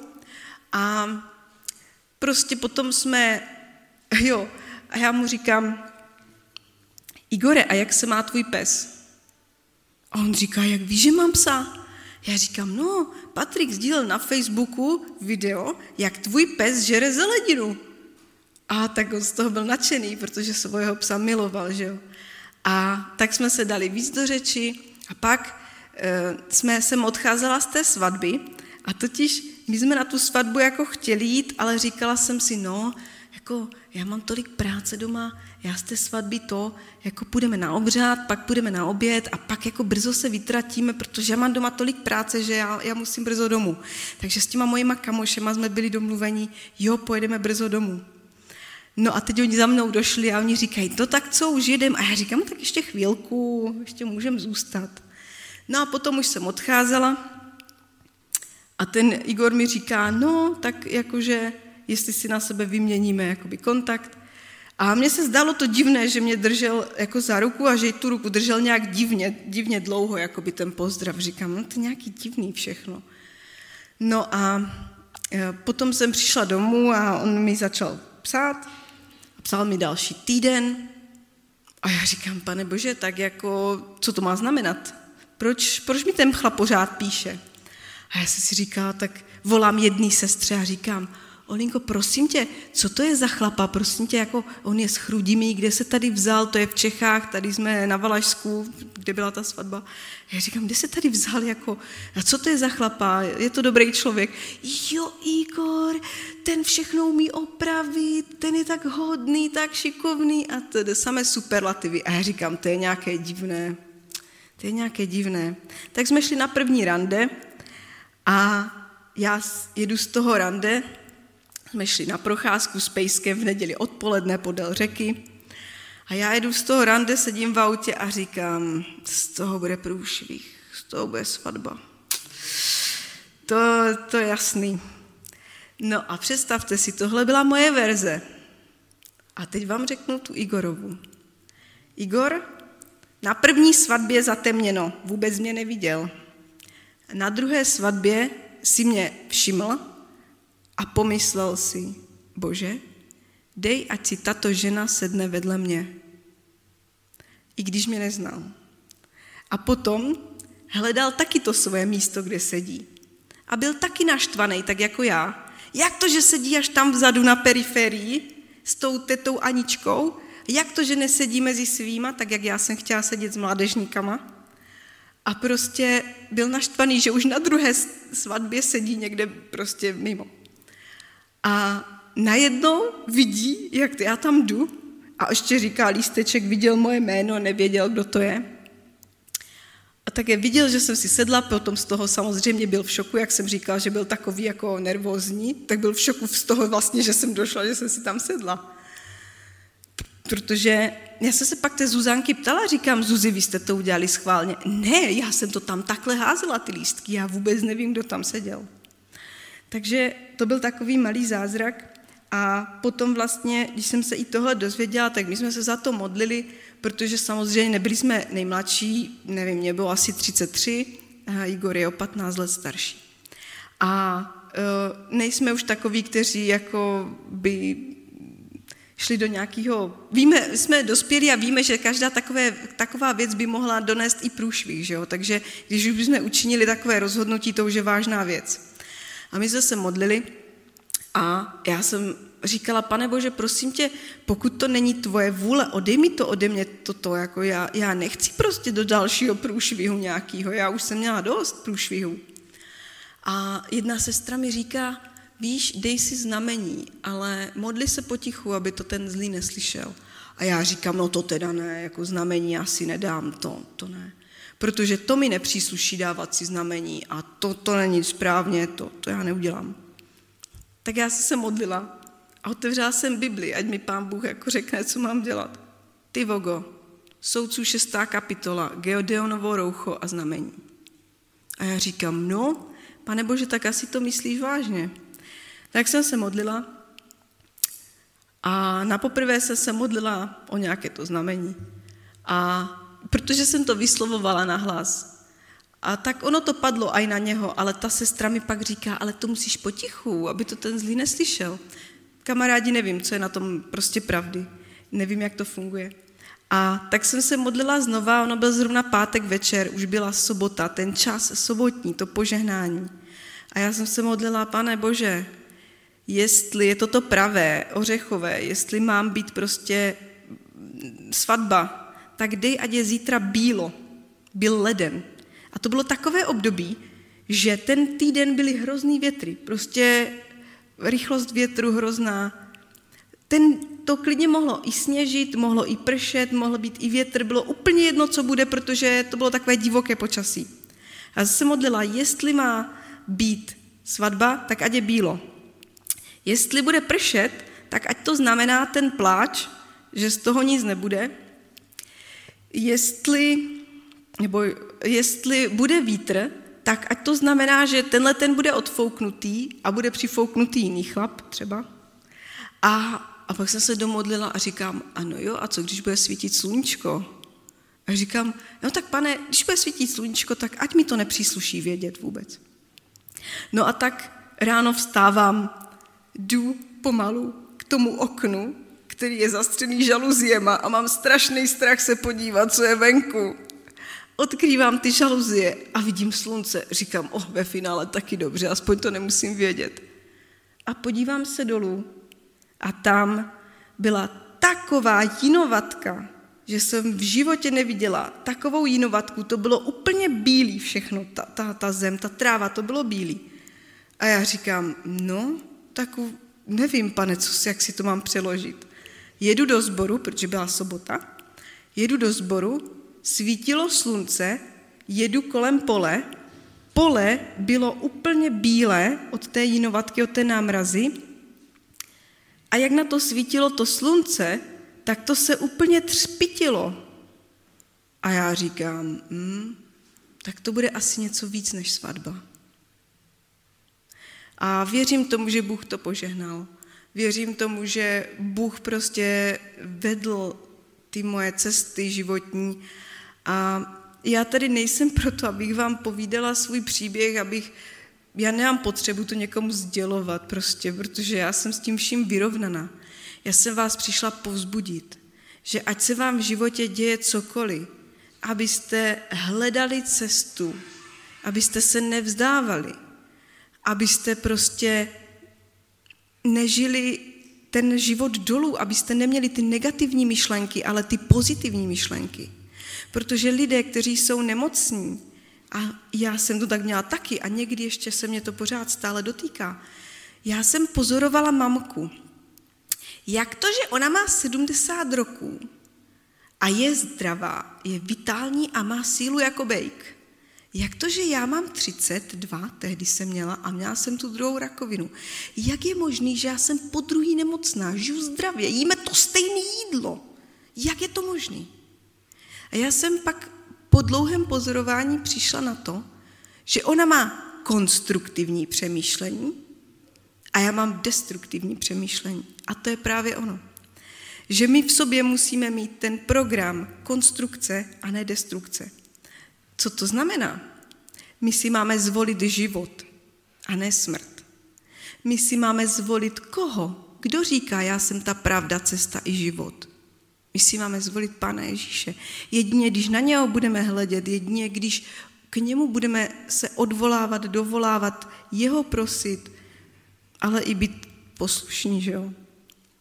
a prostě potom jsme, jo, a já mu říkám, Igore, a jak se má tvůj pes? A on říká, jak víš, že mám psa? Já říkám, no, Patrik sdílel na Facebooku video, jak tvůj pes žere zeleninu. A tak on z toho byl nadšený, protože svého psa miloval, že jo. A tak jsme se dali víc do řeči a pak e, jsme, jsem odcházela z té svatby a totiž my jsme na tu svatbu jako chtěli jít, ale říkala jsem si, no, jako já mám tolik práce doma, já z té svatby to, jako půjdeme na obřád, pak půjdeme na oběd a pak jako brzo se vytratíme, protože já mám doma tolik práce, že já, já musím brzo domů. Takže s těma mojima kamošema jsme byli domluveni, jo, pojedeme brzo domů. No a teď oni za mnou došli a oni říkají, no tak co, už jedem? A já říkám, no tak ještě chvílku, ještě můžeme zůstat. No a potom už jsem odcházela a ten Igor mi říká, no tak jakože, jestli si na sebe vyměníme jakoby kontakt. A mně se zdalo to divné, že mě držel jako za ruku a že tu ruku držel nějak divně, divně dlouho, jako by ten pozdrav. Říkám, no to je nějaký divný všechno. No a e, potom jsem přišla domů a on mi začal psát. Psal mi další týden. A já říkám, pane bože, tak jako, co to má znamenat? Proč, proč mi ten chlap pořád píše? A já jsem si říkala, tak volám jedný sestře a říkám, Olinko, prosím tě, co to je za chlapa, prosím tě, jako on je s Chrudimi, kde se tady vzal, to je v Čechách, tady jsme na Valašsku, kde byla ta svatba. Já říkám, kde se tady vzal, jako, a co to je za chlapa, je to dobrý člověk. Jo, Igor, ten všechno umí opravit, ten je tak hodný, tak šikovný a to je samé superlativy. A já říkám, to je nějaké divné, to je nějaké divné. Tak jsme šli na první rande a já jedu z toho rande, jsme šli na procházku s Pejskem v neděli odpoledne podél řeky a já jedu z toho rande, sedím v autě a říkám, z toho bude průšvih, z toho bude svatba. To, to je jasný. No a představte si, tohle byla moje verze. A teď vám řeknu tu Igorovu. Igor na první svatbě zatemněno, vůbec mě neviděl. Na druhé svatbě si mě všiml a pomyslel si, bože, dej, ať si tato žena sedne vedle mě. I když mě neznal. A potom hledal taky to svoje místo, kde sedí. A byl taky naštvaný, tak jako já. Jak to, že sedí až tam vzadu na periferii s tou tetou Aničkou? Jak to, že nesedí mezi svýma, tak jak já jsem chtěla sedět s mládežníkama? A prostě byl naštvaný, že už na druhé svatbě sedí někde prostě mimo. A najednou vidí, jak já tam jdu a ještě říká lísteček, viděl moje jméno, nevěděl, kdo to je. A tak je viděl, že jsem si sedla, potom z toho samozřejmě byl v šoku, jak jsem říkal, že byl takový jako nervózní, tak byl v šoku z toho vlastně, že jsem došla, že jsem si tam sedla. Protože já jsem se pak té Zuzanky ptala, říkám, Zuzi, vy jste to udělali schválně. Ne, já jsem to tam takhle házela, ty lístky, já vůbec nevím, kdo tam seděl. Takže to byl takový malý zázrak a potom vlastně, když jsem se i tohle dozvěděla, tak my jsme se za to modlili, protože samozřejmě nebyli jsme nejmladší, nevím, mě bylo asi 33, a Igor je o 15 let starší. A uh, nejsme už takoví, kteří jako by šli do nějakého, víme, jsme dospěli a víme, že každá takové, taková věc by mohla donést i průšvih, že jo? takže když už bychom učinili takové rozhodnutí, to už je vážná věc. A my jsme se modlili a já jsem říkala, pane Bože, prosím tě, pokud to není tvoje vůle, odej mi to ode mě toto, jako já, já nechci prostě do dalšího průšvihu nějakého, já už jsem měla dost průšvihu. A jedna sestra mi říká, víš, dej si znamení, ale modli se potichu, aby to ten zlý neslyšel. A já říkám, no to teda ne, jako znamení asi nedám, to, to ne. Protože to mi nepřísluší dávat si znamení a to, to není správně, to, to já neudělám. Tak já se modlila a otevřela jsem Bibli, ať mi pán Bůh jako řekne, co mám dělat. Ty vogo, soudců šestá kapitola, Geodeonovo roucho a znamení. A já říkám, no, pane Bože, tak asi to myslíš vážně. Tak jsem se modlila a na poprvé jsem se modlila o nějaké to znamení. A protože jsem to vyslovovala na hlas. A tak ono to padlo aj na něho, ale ta sestra mi pak říká, ale to musíš potichu, aby to ten zlý neslyšel. Kamarádi, nevím, co je na tom prostě pravdy. Nevím, jak to funguje. A tak jsem se modlila znova, ono byl zrovna pátek večer, už byla sobota, ten čas sobotní, to požehnání. A já jsem se modlila, pane Bože, jestli je toto pravé, ořechové, jestli mám být prostě svatba, tak dej, ať je zítra bílo. Byl leden. A to bylo takové období, že ten týden byly hrozný větry. Prostě rychlost větru hrozná. Ten to klidně mohlo i sněžit, mohlo i pršet, mohlo být i větr, bylo úplně jedno, co bude, protože to bylo takové divoké počasí. A se modlila, jestli má být svatba, tak ať je bílo. Jestli bude pršet, tak ať to znamená ten pláč, že z toho nic nebude. Jestli, nebo jestli bude vítr, tak ať to znamená, že tenhle ten bude odfouknutý a bude přifouknutý jiný chlap třeba. A, a pak jsem se domodlila a říkám, ano jo, a co když bude svítit sluníčko? A říkám, no tak pane, když bude svítit sluníčko, tak ať mi to nepřísluší vědět vůbec. No a tak ráno vstávám, jdu pomalu k tomu oknu, který je zastřený žaluziema a mám strašný strach se podívat, co je venku. Odkrývám ty žaluzie a vidím slunce. Říkám, oh, ve finále taky dobře, aspoň to nemusím vědět. A podívám se dolů a tam byla taková jinovatka, že jsem v životě neviděla takovou jinovatku. To bylo úplně bílý všechno, ta, ta, ta zem, ta tráva, to bylo bílý. A já říkám, no, tak nevím, pane, co, jak si to mám přeložit. Jedu do sboru, protože byla sobota, jedu do sboru, svítilo slunce, jedu kolem pole, pole bylo úplně bílé od té jinovatky, od té námrazy a jak na to svítilo to slunce, tak to se úplně třpitilo. A já říkám, hmm, tak to bude asi něco víc než svatba. A věřím tomu, že Bůh to požehnal. Věřím tomu, že Bůh prostě vedl ty moje cesty životní. A já tady nejsem proto, abych vám povídala svůj příběh, abych, já nemám potřebu to někomu sdělovat prostě, protože já jsem s tím vším vyrovnaná. Já jsem vás přišla povzbudit, že ať se vám v životě děje cokoliv, abyste hledali cestu, abyste se nevzdávali, abyste prostě nežili ten život dolů, abyste neměli ty negativní myšlenky, ale ty pozitivní myšlenky. Protože lidé, kteří jsou nemocní, a já jsem to tak měla taky a někdy ještě se mě to pořád stále dotýká, já jsem pozorovala mamku. Jak to, že ona má 70 roků a je zdravá, je vitální a má sílu jako bejk? Jak to, že já mám 32, tehdy jsem měla a měla jsem tu druhou rakovinu. Jak je možný, že já jsem po druhý nemocná, žiju zdravě, jíme to stejné jídlo? Jak je to možný? A já jsem pak po dlouhém pozorování přišla na to, že ona má konstruktivní přemýšlení a já mám destruktivní přemýšlení. A to je právě ono. Že my v sobě musíme mít ten program konstrukce a ne destrukce. Co to znamená? My si máme zvolit život a ne smrt. My si máme zvolit koho? Kdo říká, já jsem ta pravda, cesta i život? My si máme zvolit Pána Ježíše. Jedině, když na něho budeme hledět, jedině, když k němu budeme se odvolávat, dovolávat, jeho prosit, ale i být poslušní, že jo?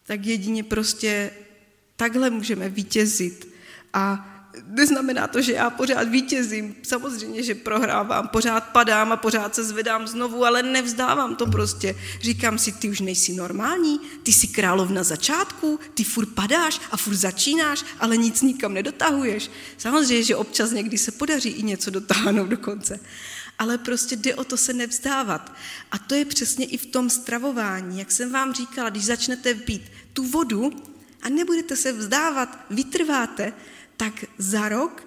Tak jedině prostě takhle můžeme vítězit a neznamená to, že já pořád vítězím. Samozřejmě, že prohrávám, pořád padám a pořád se zvedám znovu, ale nevzdávám to prostě. Říkám si, ty už nejsi normální, ty jsi královna začátku, ty furt padáš a furt začínáš, ale nic nikam nedotahuješ. Samozřejmě, že občas někdy se podaří i něco dotáhnout do konce. Ale prostě jde o to se nevzdávat. A to je přesně i v tom stravování. Jak jsem vám říkala, když začnete pít tu vodu a nebudete se vzdávat, vytrváte, tak za rok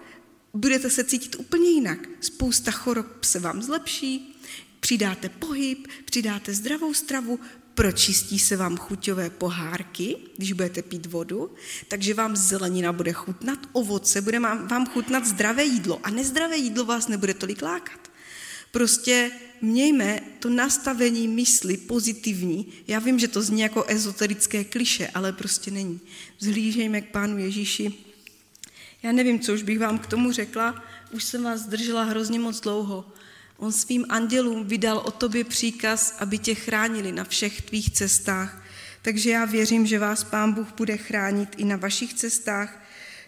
budete se cítit úplně jinak. Spousta chorob se vám zlepší, přidáte pohyb, přidáte zdravou stravu, pročistí se vám chuťové pohárky, když budete pít vodu, takže vám zelenina bude chutnat, ovoce bude vám chutnat zdravé jídlo a nezdravé jídlo vás nebude tolik lákat. Prostě mějme to nastavení mysli pozitivní. Já vím, že to zní jako ezoterické kliše, ale prostě není. Vzhlížejme k Pánu Ježíši já nevím, co už bych vám k tomu řekla, už jsem vás zdržela hrozně moc dlouho. On svým andělům vydal o tobě příkaz, aby tě chránili na všech tvých cestách. Takže já věřím, že vás Pán Bůh bude chránit i na vašich cestách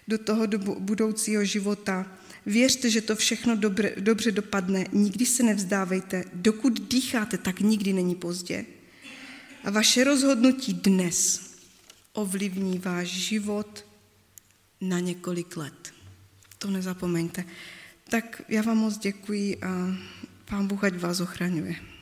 do toho do budoucího života. Věřte, že to všechno dobře, dobře dopadne. Nikdy se nevzdávejte. Dokud dýcháte, tak nikdy není pozdě. A vaše rozhodnutí dnes ovlivní váš život na několik let. To nezapomeňte. Tak já vám moc děkuji a pán Bůh ať vás ochraňuje.